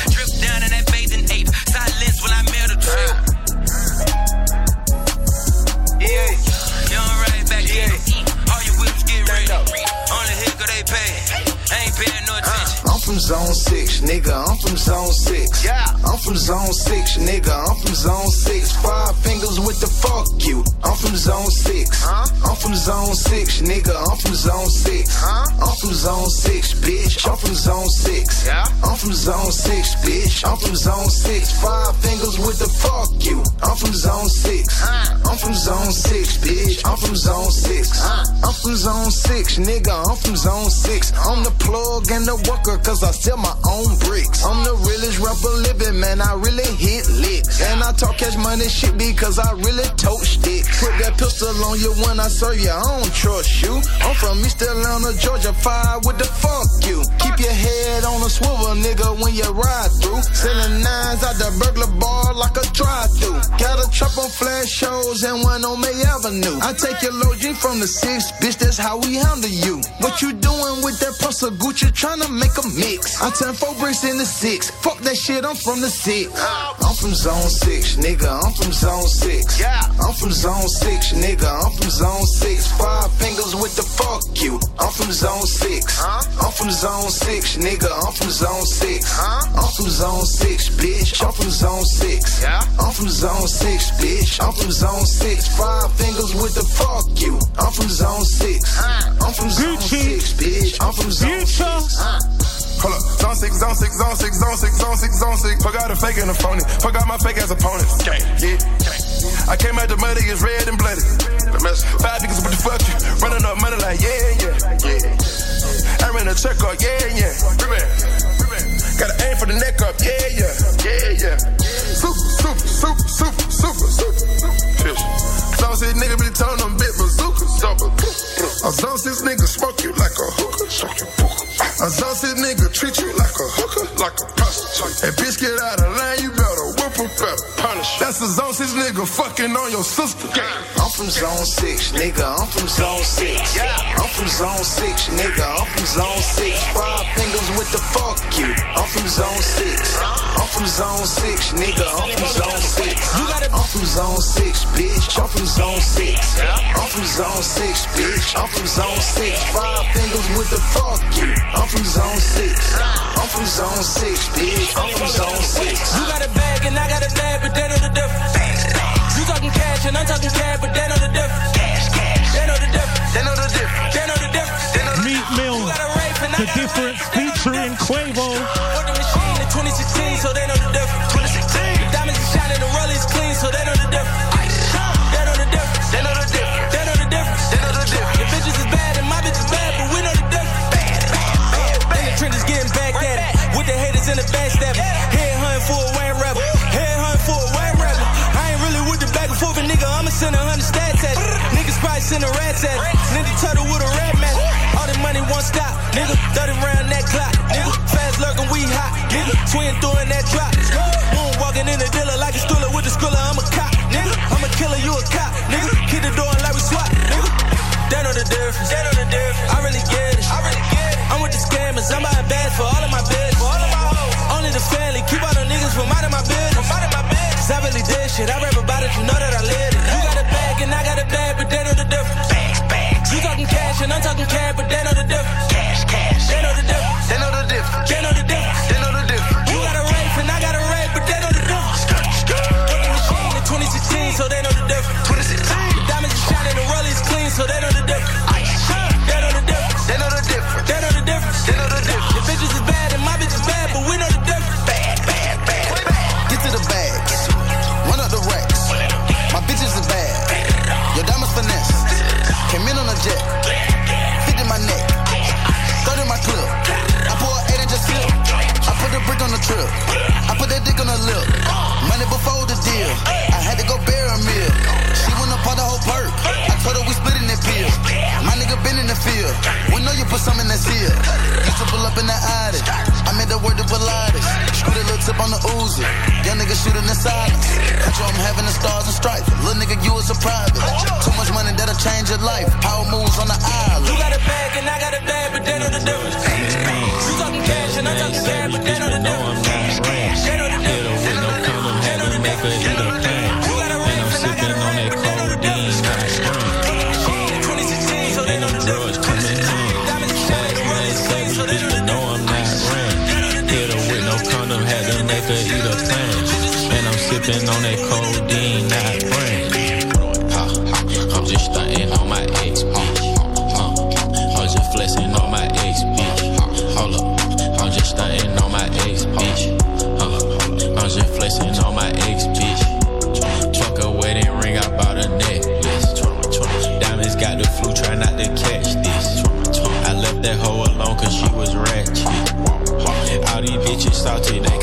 Zone six, nigga. I'm from zone six. Yeah. I'm from zone six, nigga. I'm from zone six. Five fingers with the fuck you. I'm from zone six. I'm from zone six, nigga. I'm from zone six. I'm from zone six, bitch. I'm from zone six. Yeah. I'm from zone six, bitch. I'm from zone six. Five fingers with the fuck you. I'm from zone six. I'm from zone six, bitch. I'm from zone six. I'm from zone six, nigga. I'm from zone six. I'm the plug and the worker, cause I sell my own bricks. I'm the realest rapper living, man. I really hit licks. And I talk cash money shit because I really tote sticks. Put that pistol on you when I serve you. I don't trust you. I'm from East Atlanta, Georgia. Fire with the fuck you. Keep your head on a swivel, nigga, when you ride through. Selling nines out the burglar bar like a drive through. Got a trap on flash shows and one on May Avenue. I take your low G from the six, bitch, that's how we handle you. What you doing with that pussy Gucci? Tryna make a mix. I turn four bricks into six. Fuck that shit, I'm from the six. I'm from zone six, nigga. I'm from zone six. Yeah. I'm from zone six, nigga. I'm from zone six. Five fingers with the fuck you. I'm from zone six. I'm from zone six, nigga. I'm from zone six. I'm from zone six, bitch. I'm from zone six. Yeah. I'm from zone six, bitch. I'm from zone six. Five fingers with the fuck you. I'm from zone six. I'm from zone six, bitch. I'm from zone six. Hold up, zone six, zone six, zone six, zone six, zone six, zone six. Fuck out a fake and a phony. Fuck out my fake ass opponents. Okay, yeah. I came out the muddy, it's red and bloody. Five niggas with the fuck you. Running up money like, yeah, yeah, yeah. I ran a check up, yeah, yeah. Gotta aim for the neck up, yeah, yeah, yeah, yeah. A hooker, nigga fucking on your sister. I'm from zone six, nigga. I'm from zone six. I'm from zone six, nigga. I'm from zone six. Five fingers with the fuck you. I'm from zone six. I'm from zone six, nigga. I'm from zone six. I'm from zone six, bitch. I'm from zone six. I'm from zone six, bitch. I'm from zone six. Five fingers with the fuck you. I'm from zone six. I'm from zone six, bitch. I'm from zone six. You got a bag and I got a bag, but they know the difference. You talking cash and I'm talking cash, but they know the difference. They know the difference. They know the difference. They know the difference. Meek Mill, the difference featuring Quavo. Work machine in 2016, so they know the difference. 2016. The diamonds are shining, the rollies clean, so they know the difference. They know the difference. They know send a hundred stats at it. Niggas probably send a rats at it. Ninja turtle with a rat mask. All the money won't stop. Nigga, 30 round that clock. Nigga, fast lurking, we hot. Nigga, twin throwing that drop. Moon walking in the dealer like a stroller with a stroller. I'm a cop. Nigga, I'm a killer, you a cop. Nigga, keep the door like we swap. Nigga, they know the difference. They know the difference. I really get it. I really get it. I'm with the scammers. I'm buying bags for all of my business. For all of my hoes. Only the family. Keep all the niggas from out of my business. From out of my business. I really did shit. I rap about it. You know that I live put some in that seal. Used to pull up in that Audi. I made the word to Pilates. Screw the little tip on the Uzi. Young nigga shooting in silence. Control, I'm having the stars and stripes. Little nigga, you was a private. Too much money that'll change your life. Power moves on the island. You got a bag and I got a bag, but they know the difference. You talking cash and I talking cash, but they know the difference. They know the difference. with no condom, had sipping on that codeine, not spring. I'm just stunting on my ex, bitch. I'm just flexing on my ex, bitch. Hold up, I'm just stunting on my ex, bitch. Uh, I'm just flexing on my ex, bitch. Fuck a wedding ring, I bought a necklace. Diamonds got the flu, try not to catch this. I left that hoe alone cause she was ratchet. All these bitches salty, they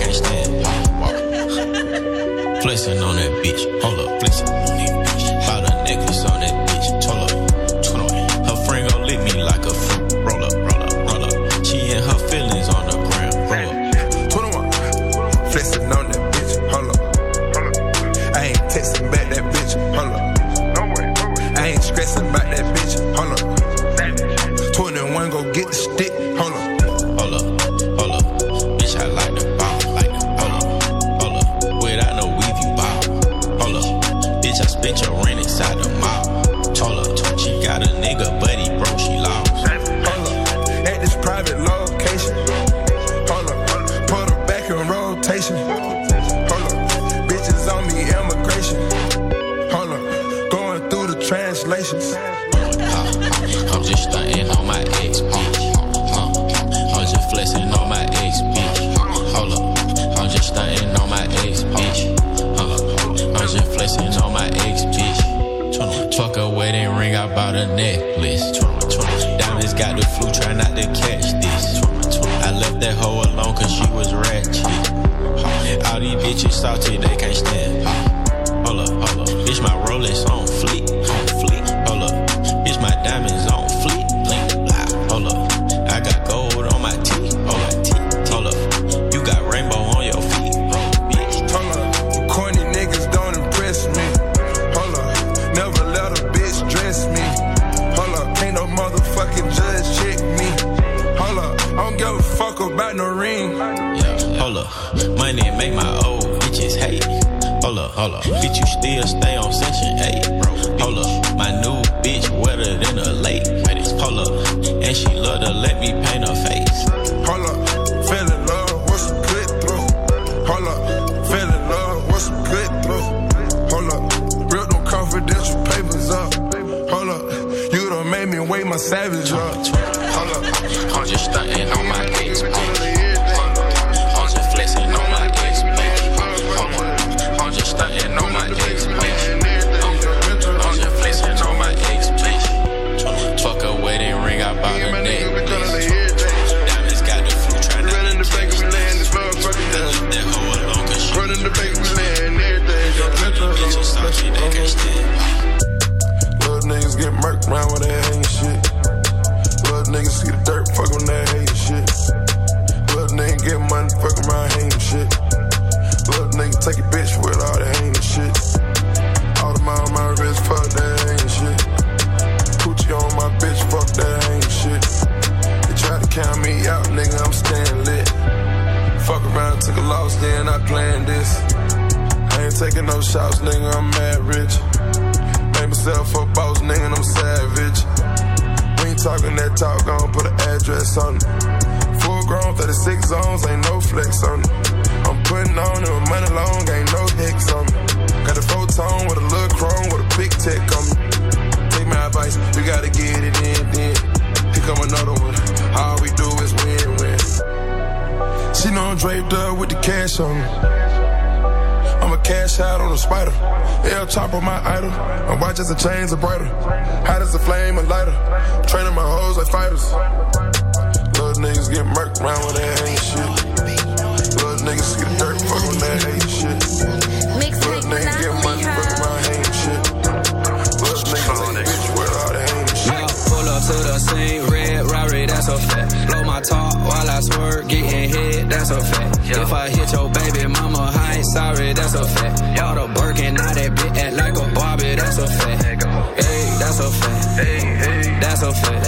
loss, then I planned this. I ain't taking no shots, nigga, I'm mad rich. Made myself a boss, nigga, I'm savage. We ain't talking that talk, gon' put an address on it. Full grown, 36 zones, ain't no flex on it. I'm putting on it with money long, ain't no hex on me. Got a photon with a little chrome with a big tech on me. Take my advice, you gotta get it in, then. Here come another one. All we She know I'm draped up with the cash on me. I'm a cash out on a spider. L chop on my idol. My watches and chains are brighter. Hot as a flame, a lighter. Training my hoes like fighters. Little niggas get murked around with that hate shit. Little niggas see the dirt, fuck on that hate shit. Little niggas get money, fuck around hate shit. Little niggas take bitch with all that hate shit. Yeah, pull up to the scene, red Rari, that's a fact. If I hit your baby mama, I ain't sorry, that's a fact. All the Birkin, now that bitch act like a Barbie, that's a fact. Hey, that's a fact. That's a fact.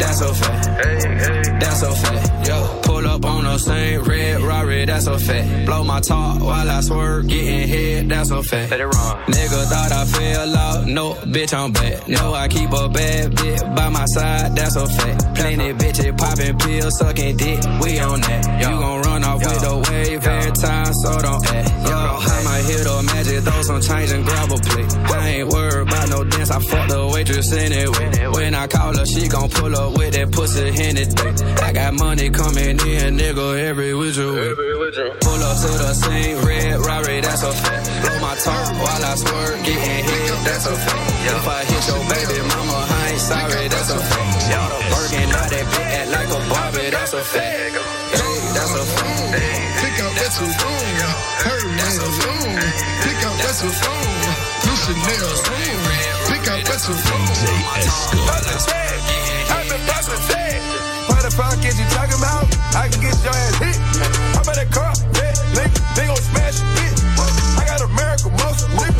That's a fact. That's a fact. Yo, pull up on the same red Rari, that's a fact. Blow my top while I swerve, getting hit, that's a fact. Let it run. Nigga thought I fell out, no, bitch, I'm back. No, I keep a bad bitch by my side, that's a fact. Plenty bitches popping pills, sucking dick, we on that. You gon' run off with the wave every time, so don't act. Yo, I might hit a magic, throw some change and grab a plate. I ain't worried about no dance, I fuck the waitress anyway. When I call her, she gon' pull up with that pussy in it. I got money coming in, nigga, every which way. Pull up to the same red Rari, that's a fact. Blow my top while I swerve, getting hit, that's a fact. If I hit your baby mama, I ain't sorry, that's a fact. Y'all the Birkin, now that bitch act like a Barbie, that's a fact. Hey, that's a fact. Pick out that's a phone. Hermes on. Pick out that's a phone. Blue Chanel on. Pick out that's a phone. I've been busting tag. What the fuck is you talking about? I can get your ass hit. I'm at that car, yeah, nigga. They gon' smash it, bitch. I got American muscle, nigga.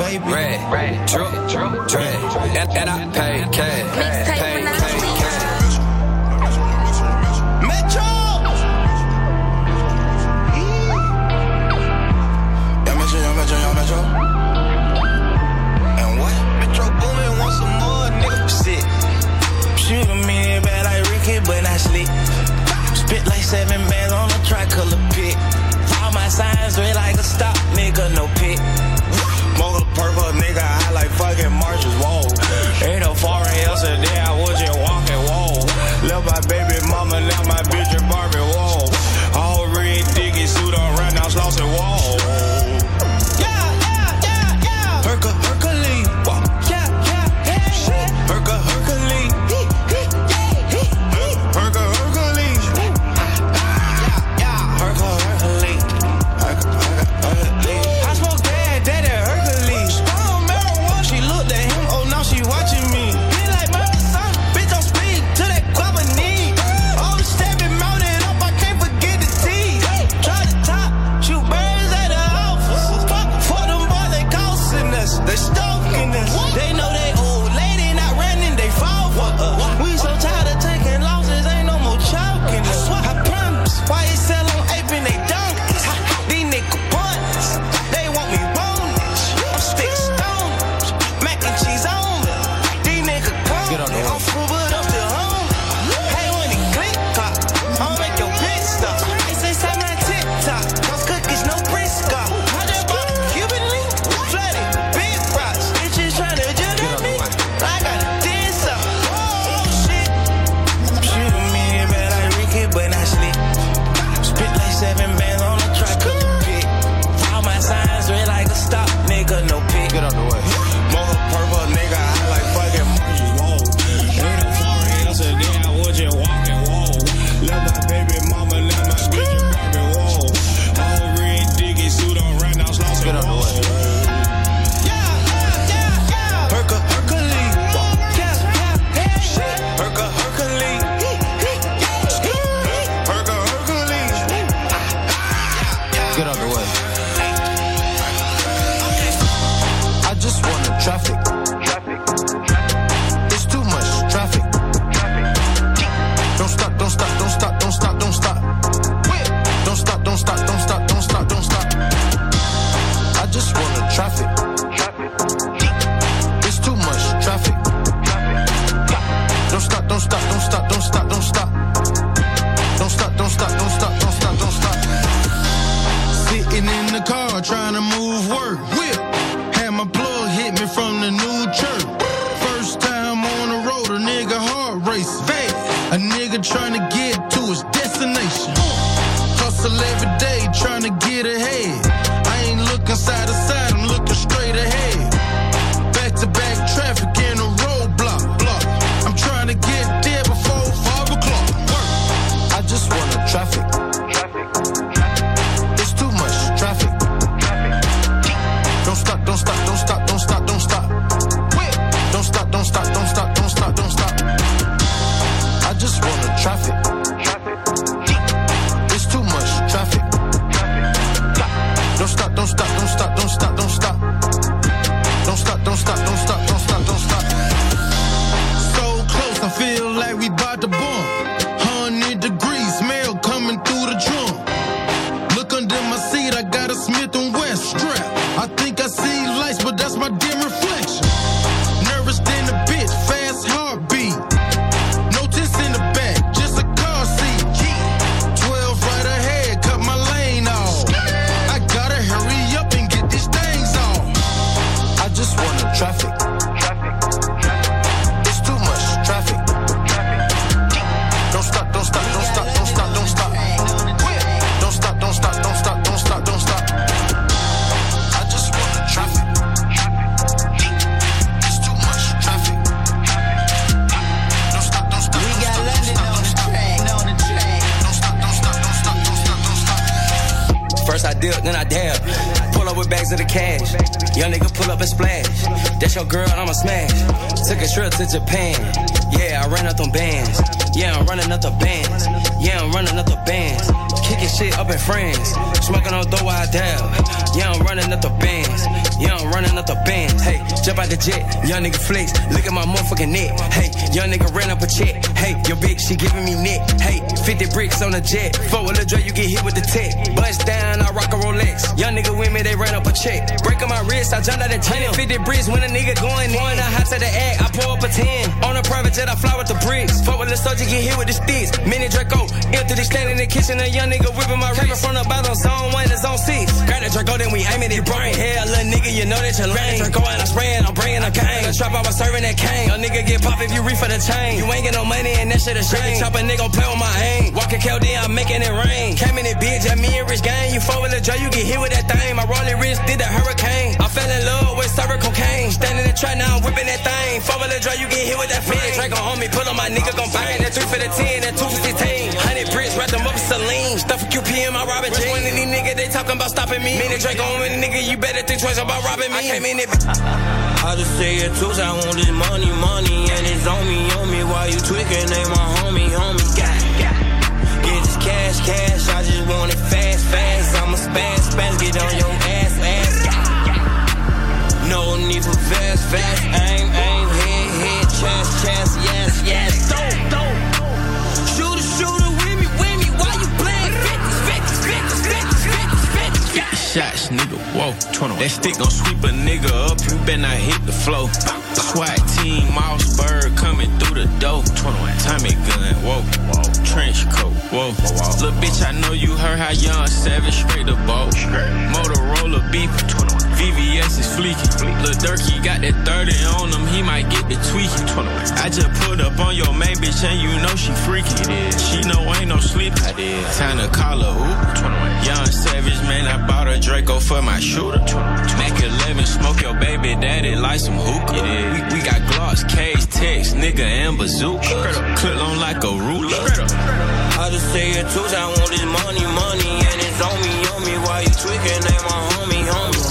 baby. Red, red, drip, drip, drip. And, and I pay cash. Mixtape when I Shoot me bad like Ricky, but Spit like seven just walk. If you reef for the chain. You ain't get no money and that shit a shame. Chop a nigga, play with my aim. Walking KLD, I'm making it rain. Came in it, bitch, at me and Rich Gang. You fuck with the Dre, you get hit with that thing. My rolling wrist did the hurricane. I fell in love with Sarah cocaine. Standing in the trap, now I'm whipping that thing. Fuck with the Dre, you get hit with that flame. Drake on me, pull on my nigga, gon' bang. That 3 for the 10, that 2 for 16. 100 bricks, wrap them up with Celine. Stuff QP in my Robin J. One of these niggas, they talking about stopping me. And Drake on with a nigga, you better think twice about robbing me. I came in it. I just say it too, I want this money, money, and it's on me, on me. While you tweaking, ain't my homie, homie. Got, got. Get this cash, cash, I just want it fast, fast. I'm a spaz, spaz, get on your ass, ass. No need for fast, fast. Aim, aim, head, head, chest, chest, yes, yes. 50s, 50s, 50s? Shots, nigga, whoa. That stick gon' sweep a nigga up, you better not hit the flow. SWAT team, Mousebird coming through the door. Tommy gun, whoa. Trench coat, whoa. Little bitch, I know you heard how young Savage straight the boat. Motorola beef, VVS is fleeky. Lil Durkey got that 30 on him, he might get the tweaking. I just put up on your main bitch and you know she freaky. She know ain't no sleep. Time to call her oop. Young Savage, man, I bought a Draco for my shooter. Mac 11, smoke your baby daddy like some hookah. We, we got Glocks, K's, Tex, nigga, and bazooka. Clip on like a ruler. I just say it too, I want this money, money, and it's on me, on me. While you tweaking, ain't my homie, homie.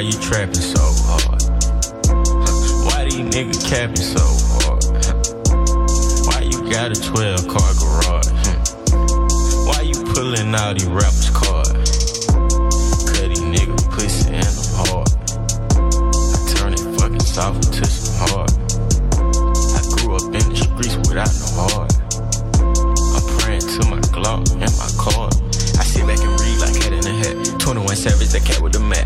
Why you trapping so hard? Why these niggas capping so hard? Why you got a 12 car garage? Why you pulling out these rappers' cards? Cut these niggas pussy and I'm hard. I turn it fucking soft into some hard. I grew up in the streets without no heart. I'm praying to my Glock and my car. I sit back and read like head in the head. 21 Savage, the cat with the mat.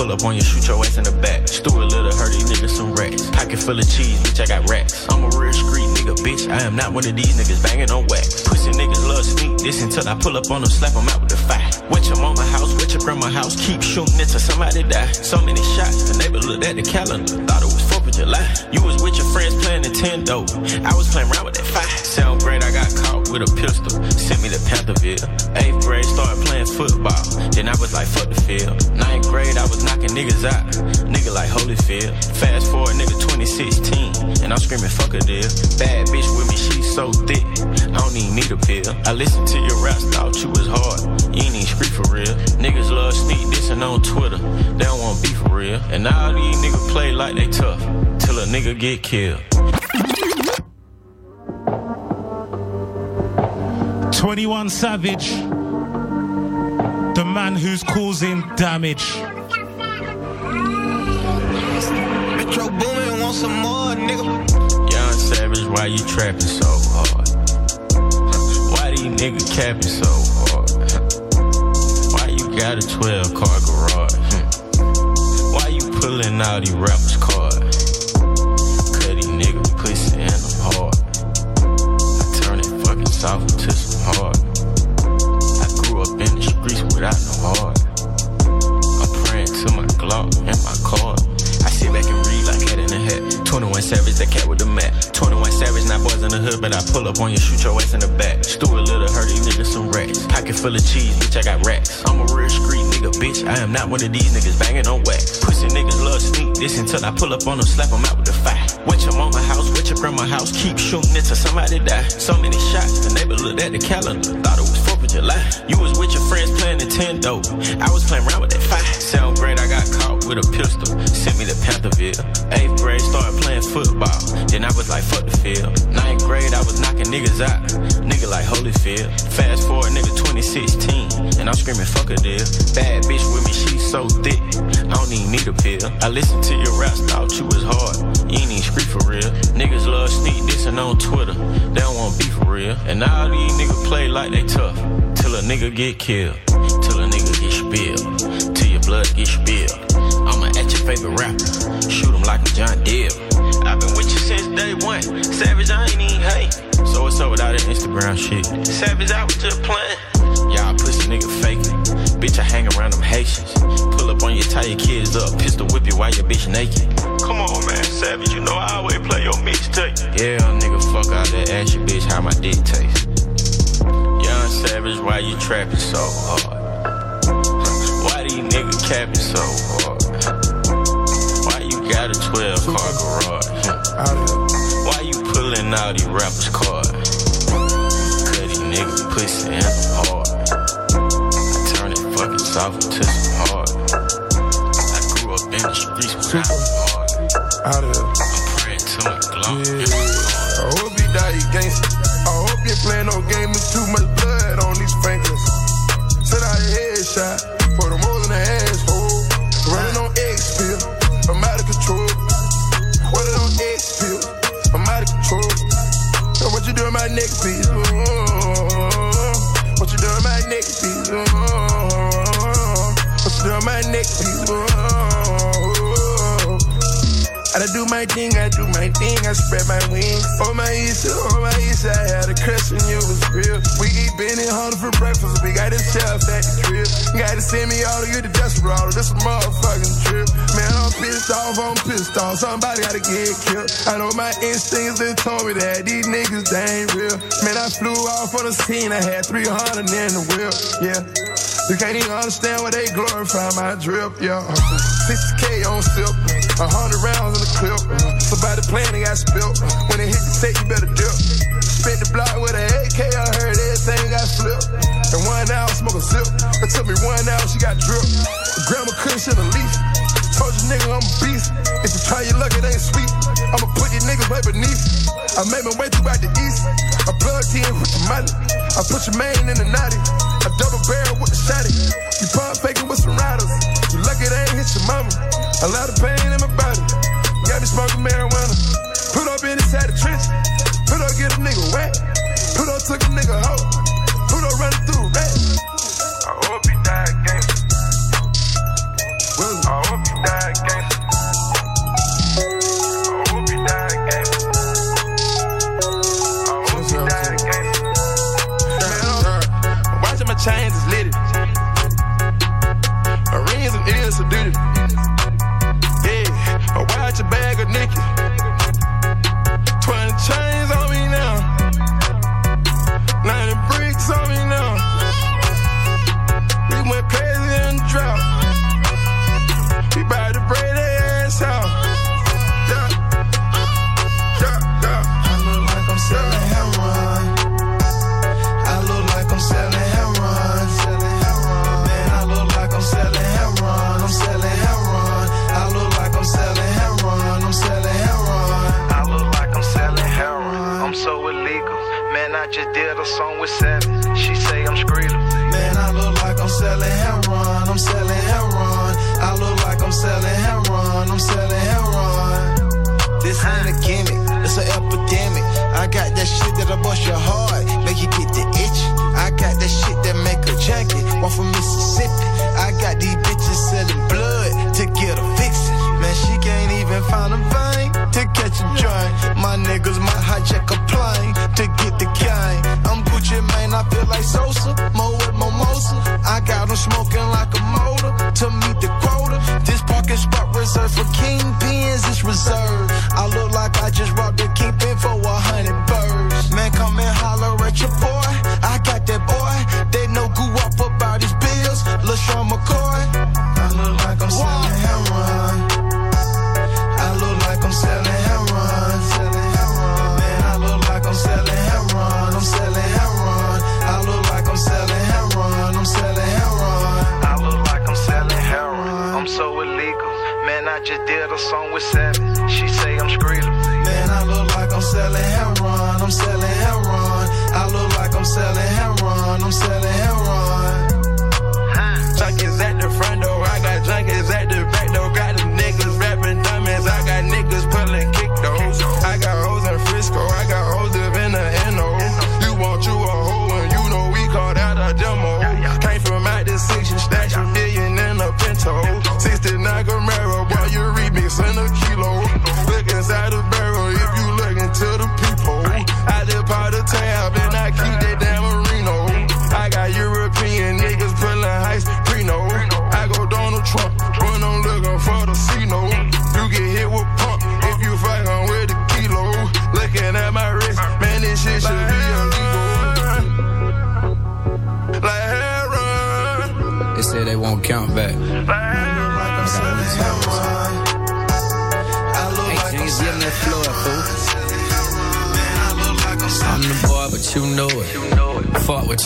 Pull up on you, shoot your ass in the back. Stuart Little, hurt these niggas some racks. I can full of cheese, bitch, I got racks. I'm a real street nigga, bitch. I am not one of these niggas banging on wax. Pussy niggas love sneak this until I pull up on them, slap them out with the fire. Wet your mama house, wet your grandma house, keep shooting until somebody die. So many shots, the neighbor looked at the calendar, thought it was 4th of July. You was with your friends playing Nintendo. I was playing around with that fire. Got caught with a pistol. Sent me to Panthersville. Eighth grade, started playing football. Then I was like, fuck the field. Ninth grade, I was knocking niggas out. Nigga like Holyfield. Fast forward, nigga 2016. And I'm screaming, fuck a deal. Bad bitch with me, she so thick. I don't even need a pill. I listened to your raps, thought you was hard. You ain't even street for real. Niggas love sneak dissing on Twitter. They don't want beef for real. And all these niggas play like they tough. Till a nigga get killed. 21 Savage, the man who's causing damage. Metro Boomin want some more, nigga. Young Savage, why you trapping so hard? Why these niggas capping so hard? Why you got a 12 car garage? Why you pulling out these rappers' cards? Cut these niggas pussy and I'm hard. I turn it fucking soft into Savage, cat with the mat. 21 Savage, not boys in the hood, but I pull up on you, shoot your ass in the back. Stuart Little, hurt these niggas some racks. Pocket full of cheese, bitch, I got racks. I'm a real street nigga, bitch. I am not one of these niggas banging on wax. Pussy niggas love sneak this until I pull up on them, slap them out with the fire. Went your mama house, went your grandma house, keep shooting it till somebody die. So many shots, the neighbor looked at the calendar, thought it was 4th of July. You was with your friends playing Nintendo. I was playing around with that fire. Seventh great, I got with a pistol. Sent me to Panthersville. Eighth grade, started playing football. Then I was like, fuck the field. Ninth grade, I was knocking niggas out. Nigga like Holyfield. Fast forward, nigga 2016. And I'm screaming, fuck a deal. Bad bitch with me, she so thick. I don't even need a pill. I listened to your raps, thought you was hard. You ain't even street for real. Niggas love sneak dissing on Twitter. They don't want beef for real. And all these niggas play like they tough. Till a nigga get killed. Till a nigga get spilled. Till your blood get spilled. I'ma at your favorite rapper. Shoot him like a John Deere. I've been with you since day one. Savage, I ain't even hate. So what's up with all that Instagram shit? Savage, I was just playing. Y'all pussy nigga faking. Bitch, I hang around them Haitians. Pull up on you, tie your kids up, pistol whip you while your bitch naked. Come on, man, Savage, you know I always play your mixtape. Yeah, nigga, fuck all that ask your bitch how my dick taste. Young Savage, why you trapping so hard? Why these niggas capping so hard? 12 car garage? Why you pulling out these rappers' cards? Cause these niggas pussy and I'm hard. I turn it fucking soft into some hard. I grew up in the streets with hard. Out of I'm praying to my Glock. Yeah. I hope you die, you gangster. I hope you playing no game with too much blood on these fingers. Out a headshot my thing, I do my thing, I spread my wings. On my east, on my east, I had a crush on you it was real. We eat Benihana for breakfast, we got a chef at the crib. Gotta send me all to get the desperado, this a motherfucking trip. Man, I'm pissed off, I'm pissed off, somebody gotta get killed. I know my instincts, they told me that these niggas, they ain't real. Man, I flew off on the scene, I had 300 in the whip, yeah. You can't even understand why they glorify my drip, yeah. 60K on silk, 100 rounds in the clip. Somebody playing, they got spilt. When they hit the set, you better dip. Spent the block with an AK, I heard everything got flipped. And one hour, smoke a zip. It took me one hour, she got drip. Grandma couldn't cushion a leaf. Told you nigga I'm a beast. If you try your luck, it ain't sweet. I'ma put these niggas way beneath. I made my way throughout the east. I plugged in with the money. I put your man in the naughty. I double barrel with the shotty. You pump faking with some riders. You lucky they ain't hit your mama. A lot of pain in my body. Got me smoking marijuana. Put up in inside the trench. Put up get a nigga wet. Put up took a nigga hoe. Put up running through red. I hope he died gangsta. I hope he died gangsta. I hope he died gangsta. I hope he died gangsta. I'm watching my chains is litty. My rings and ears are dirty. One from Mississippi. I got these bitches selling blood to get a fixin'. Man, she can't even find a vein to catch a joint. My niggas might hijack a plane to get the gang. I'm Gucci Mane, I feel like Sosa, more with mimosa. I got them smoking like a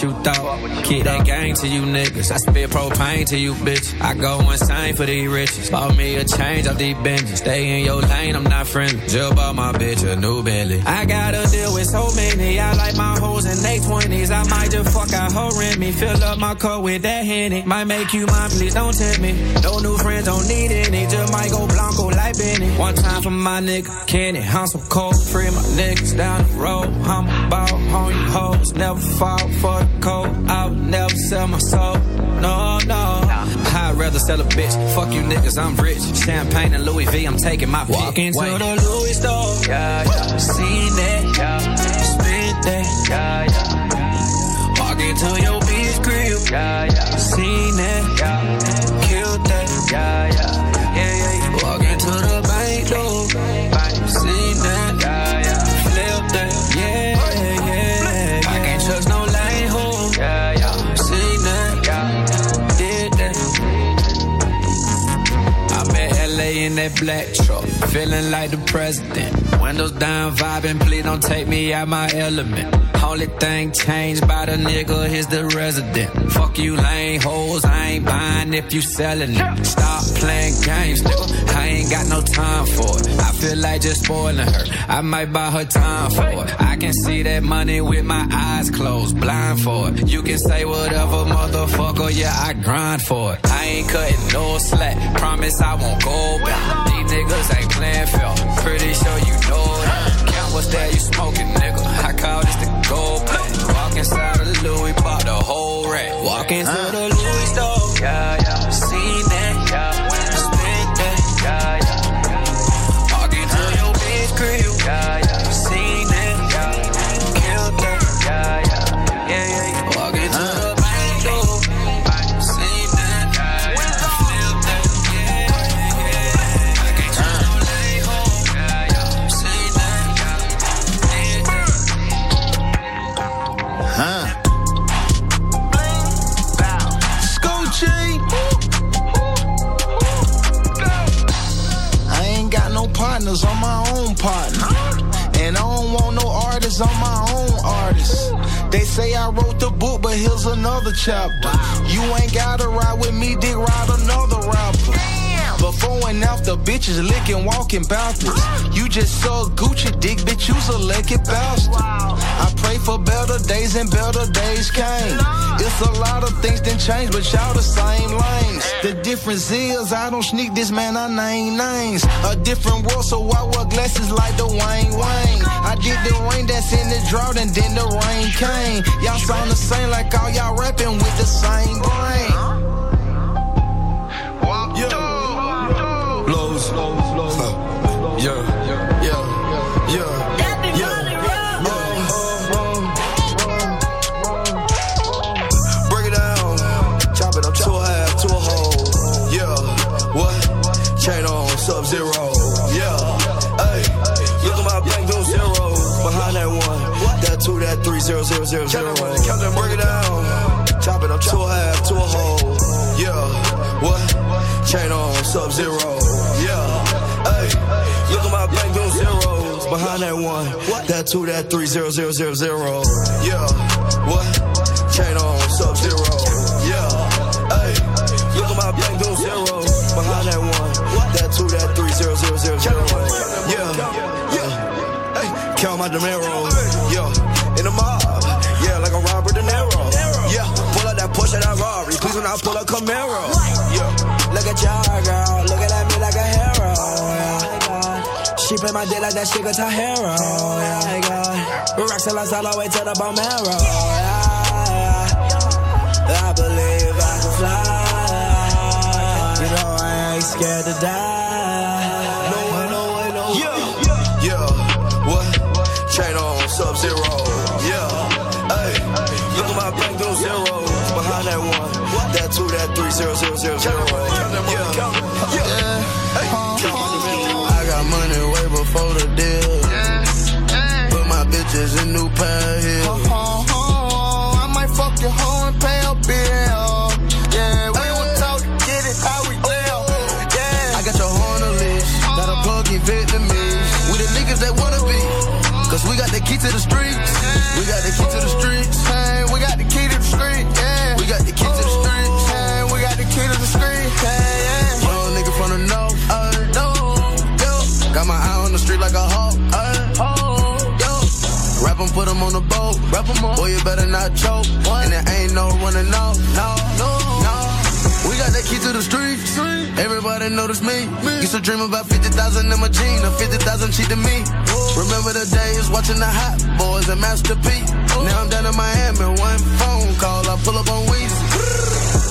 you thought. That to you niggas. I spit propane to you bitch. I go insane for these riches. Bought me a change off these benches. Stay in your lane, I'm not friendly. Just bought my bitch a new Bentley. I gotta deal with so many. I like my hoes in their 20s. I might just fuck out her rent me. Fill up my car with that Henny. Might make you mine, please don't tempt me. No new friends, don't need any. Just might go Blanco like Benny. One time for my nigga Kenny. I'm so cold. Free my niggas down the road. I'm about on you hoes. Never fall for the code. I would never sell my soul. No, no. I'd rather sell a bitch. Fuck you niggas, I'm rich. Champagne and Louis V, I'm taking my. Walk into Wait. the Louis store. Yeah, yeah. Seen that. Yeah. Spent that. Yeah, yeah. Walk into your bitch crib. Yeah, yeah. Seen that. Yeah. Killed that. Yeah, yeah. Yeah, yeah, yeah. Walk into the bank door. Seen that. Yeah, yeah. In that black truck, feeling like the president. Windows down, vibing, please don't take me out my element. Only thing changed by the nigga is the resident. Fuck you lame hoes, I ain't buying if you selling it. Stop playing games, nigga. I ain't got no time for it. I feel like just spoiling her. I might buy her time for it. I can see that money with my eyes closed, blind for it. You can say whatever, motherfucker, yeah, I grind for it. I ain't cutting no slack, promise I won't go back. These niggas ain't playing fair, pretty sure you know that. Count what's that you smoking, nigga. I call this the gold plate. Walk inside of Louis, bought the whole rack. Walk into the Louis store. Yeah, say I wrote the book, but here's another chapter. You ain't gotta ride with me, dick ride another rapper. Before and after, bitches licking, walking backwards. You just suck Gucci dick, bitch, you's a lucky bastard. I pray for better days and better days came. It's a lot of things that change, but y'all the same lanes. The difference is I don't sneak this man, I name names. A different world, so I wear glasses like Dwayne Wayne. I did the rain that's in the drought and then the rain came. Y'all sound the same like all y'all rapping with the same brain. That that three, zero, zero, zero, zero. Break it down. Chop it up to a half, to a whole. Yeah. What? Chain on, sub zero. Yeah. Hey. Look at my bank, those zeros. Behind that one. That two, that three, zero, zero, zero, zero. Yeah. What? Chain on, sub zero. Yeah. Hey. Look at my bank, those zeros. Behind that one. That two, that three, zero, zero, zero, zero. Yeah. Yeah. Hey. Count my Dinero. Yeah. In the mob. Yeah, like a Robert De Niro. Yeah. Pull out that Porsche, that Rari. Please when I pull a Camaro. Yeah. Look at y'all, girl. Looking at me like a hero. Yeah. She play my dick like that shit got her hero. Yeah, God. Rocks I all the way to the bone marrow. Yeah, yeah. I believe I can fly. You know I ain't scared to die. No way, no way, no way. Yeah. Yeah. What? Chain on, sub zero. I got money way before the deal. Put my bitches in new pair here. Uh-huh. I might fuck your hoe and pay a bill. Yeah, we don't talk, get it how we live. Yeah. I got your horn on leash, got a plug in Vietnamese. We the niggas that wanna be, cause we got the key to the streets. We got the key to the streets. Put 'em on the boat. Rap 'em up. Boy, you better not choke. And there ain't no running off. No, no, no. We got that key to the street. street. Everybody notice me. me. Used to dream about 50,000 in my jeans, or 50,000 cheat to me. Remember the days watching the hot boys and Master P. Now I'm down in Miami, one phone call, I pull up on Weezy.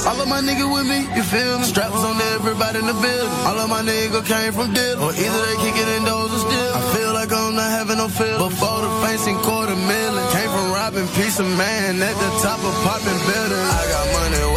All of my niggas with me, you feel me? Straps on everybody in the building. All of my niggas came from deal, or either they kicking in doors or still. I feel I'm not having no feel. Before the fancy quarter million, came from robbing piece of man at the top of popping building. I got money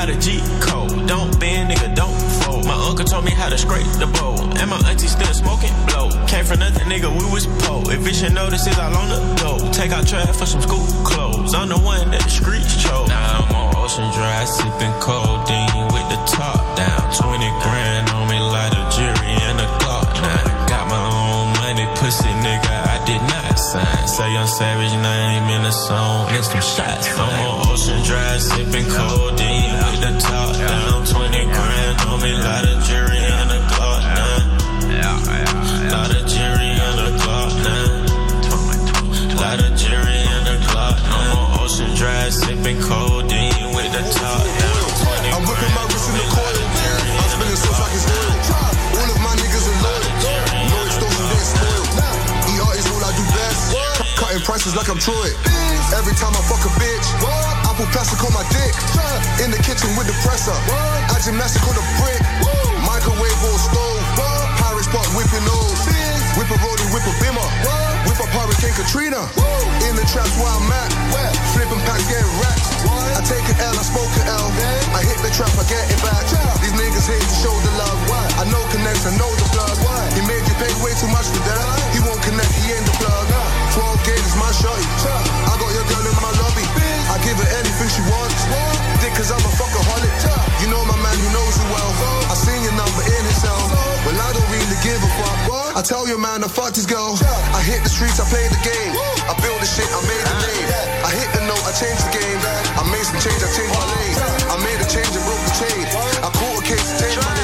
by the G code. Don't bend, nigga, don't fold. My uncle told me how to scrape the bowl. And my auntie still smoking blow. Came from nothing, nigga, we was po. Eviction notices all on the door. Take out trash for some school clothes. I'm the one that the streets chose. Now I'm on Ocean Drive, sipping codeine with the top down. 20 grand on me, like a jury and a Glock. Now got my own money, pussy nigga, I did not sign. Say I'm savage name in the song, and some shots. I'm on Ocean Drive, sipping codeine with the top down. 20 grand on me, like a jury and a Glock. Now, lot of jury and a Glock. Now, lot of jury and a Glock. I'm on Ocean Drive, sipping codeine with the top down. 20 I'm whipping my wrist in the coil. I'm spinning so like it's. All of my prices like I'm Troy. Every time I fuck a bitch, I put plastic on my dick. In the kitchen with the presser. I gymnastic on the brick. Microwave or stove. Pirates spot whipping those. Whip a rolling, whip a bimmer. Whip up Hurricane Katrina. In the traps where I'm at. Flipping packs, getting racks. I take an L, I spoke an L. I hit the trap, I get it back. These niggas hate to show the love. I know connects, I know the plug. He made you pay way too much for that. He won't connect, he ain't the plug. 12 gauge my shorty. I got your girl in my lobby. I give her anything she wants. Dick, cause I'm a fuckaholic. You know my man who knows you well. I seen your number in his cell. Well, I don't really give a fuck. I tell your man I fucked his girl. I hit the streets, I played the game. I built the shit, I made the name. I hit the note, I changed the game. I made some change, I changed my lane. I made a change and broke the chain. I caught a case, changed my name.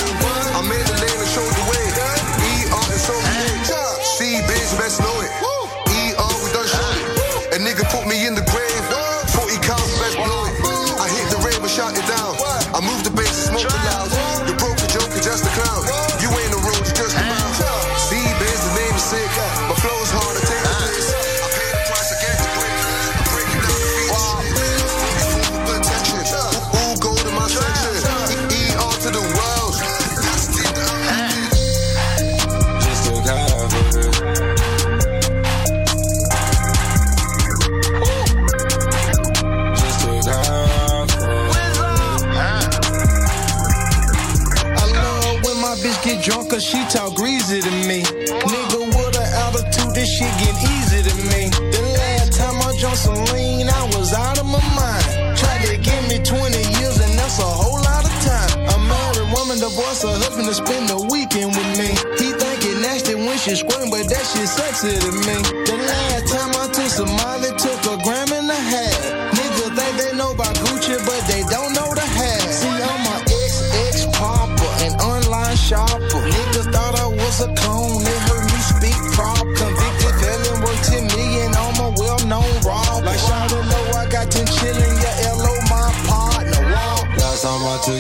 cause she talk greasy to me. Nigga What a attitude. this shit get easy to me. The last time I jumped some lean, I was out of my mind. Tried to give me 20 years and that's a whole lot of time. A married woman divorced her husband to spend the weekend with me. He think it nasty when she squirting, but that shit sexy to me. The last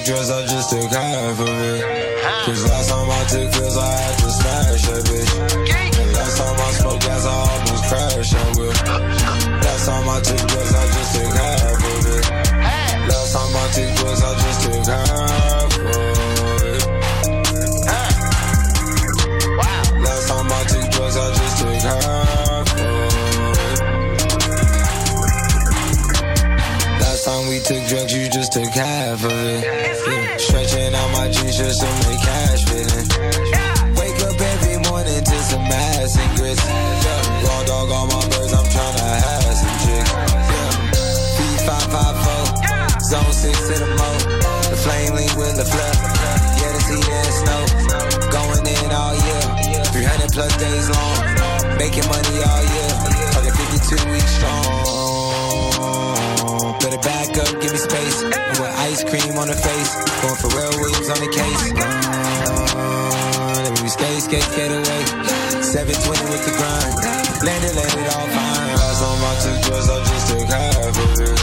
drugs, I just took half of it. Cause last time I took pills, I had to smash that bitch. And last time I smoked gas, I almost crashed, I will. Last time I took the flood. Yeah, this see it's snow. Going in all year. 300 plus days long. Making money all year. Fucking 52 weeks strong. Better back up, give me space. And with ice cream on the face. Going for real Williams on the case. Let me skate, skate, skate away. 720 with the grind. Landed, it all fine time I took drugs, I just took half of it.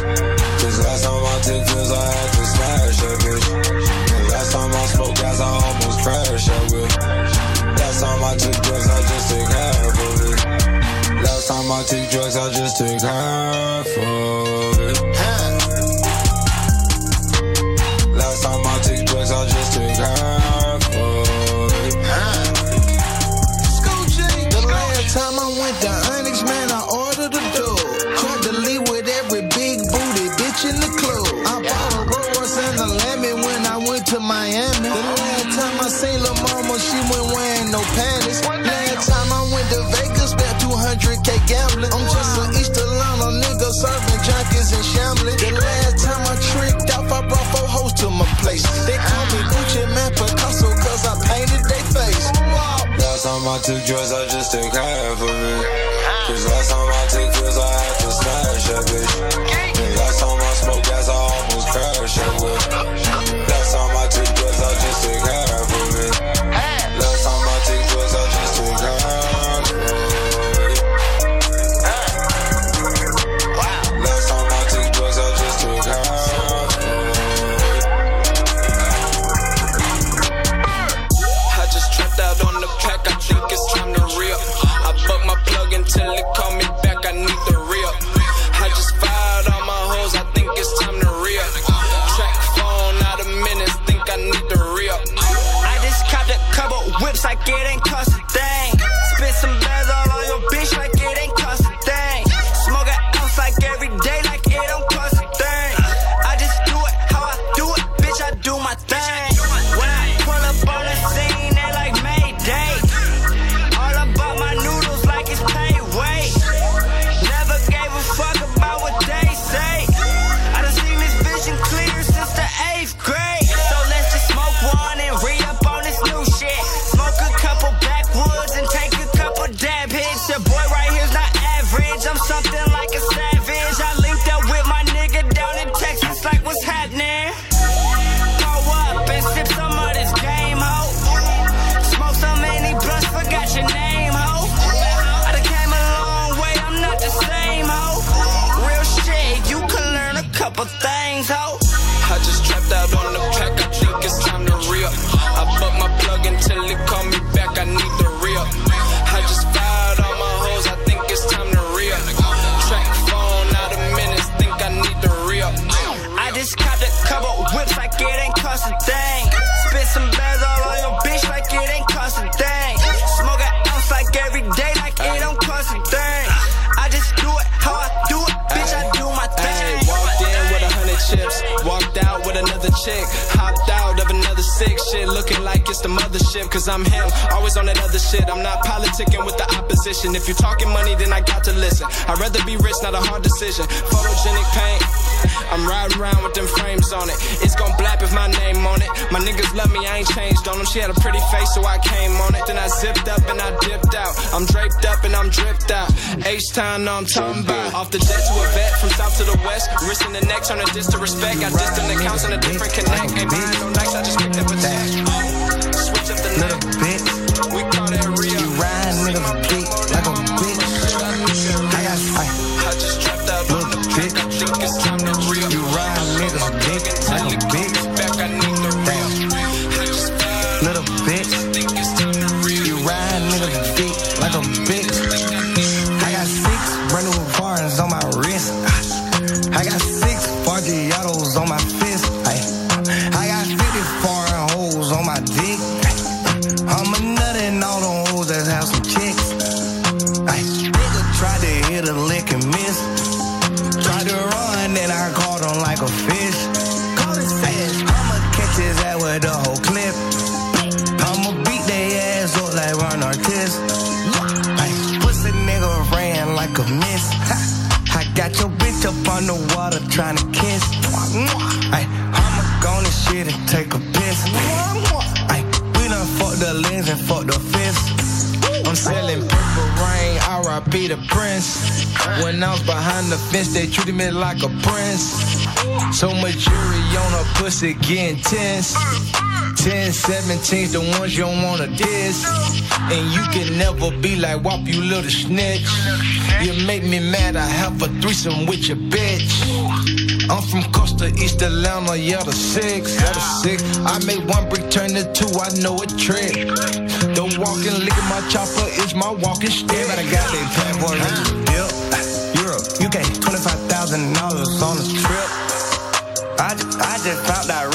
Cause last time I took drugs, I had to smash that bitch. And last time I smoked gas, I almost crashed that whip. Last time I took drugs, I just took half of it. Last time I took drugs, I just took half of it. Last time I took drugs, I just took half. time I took drugs, I just took half of it. Cause last time I took pills, I had to smash that bitch. check it's the mothership, cause I'm him. Always on that other shit. I'm not politicking with the opposition. If you're talking money, then I got to listen. I'd rather be rich, not a hard decision. Photogenic paint. I'm riding around with them frames on it. It's gon' blap if my name on it. My niggas love me, I ain't changed on them. She had a pretty face, so I came on it. Then I zipped up and I dipped out. I'm draped up and I'm dripped out. H time, know I'm talking about. Off the jet to a vet, from south to the west. Wrist in the neck, turn a diss to respect. Got distant accounts and a different connect. Ain't buying no nights, I just picked up a check. Switch I was behind the fence, they treated me like a prince. So much jury on her pussy getting tense. 10, 17's the ones you don't wanna diss. And you can never be like WAP, you little snitch. You make me mad, I have a threesome with your bitch. I'm from Costa East Atlanta, yeah, the six, yeah, the six. I made one brick turn to two, I know a trick. Don't walk and lick at my chopper, it's my walking stick. Got their passport and dip. Europe, UK, $25,000 on a trip. I just, I just found out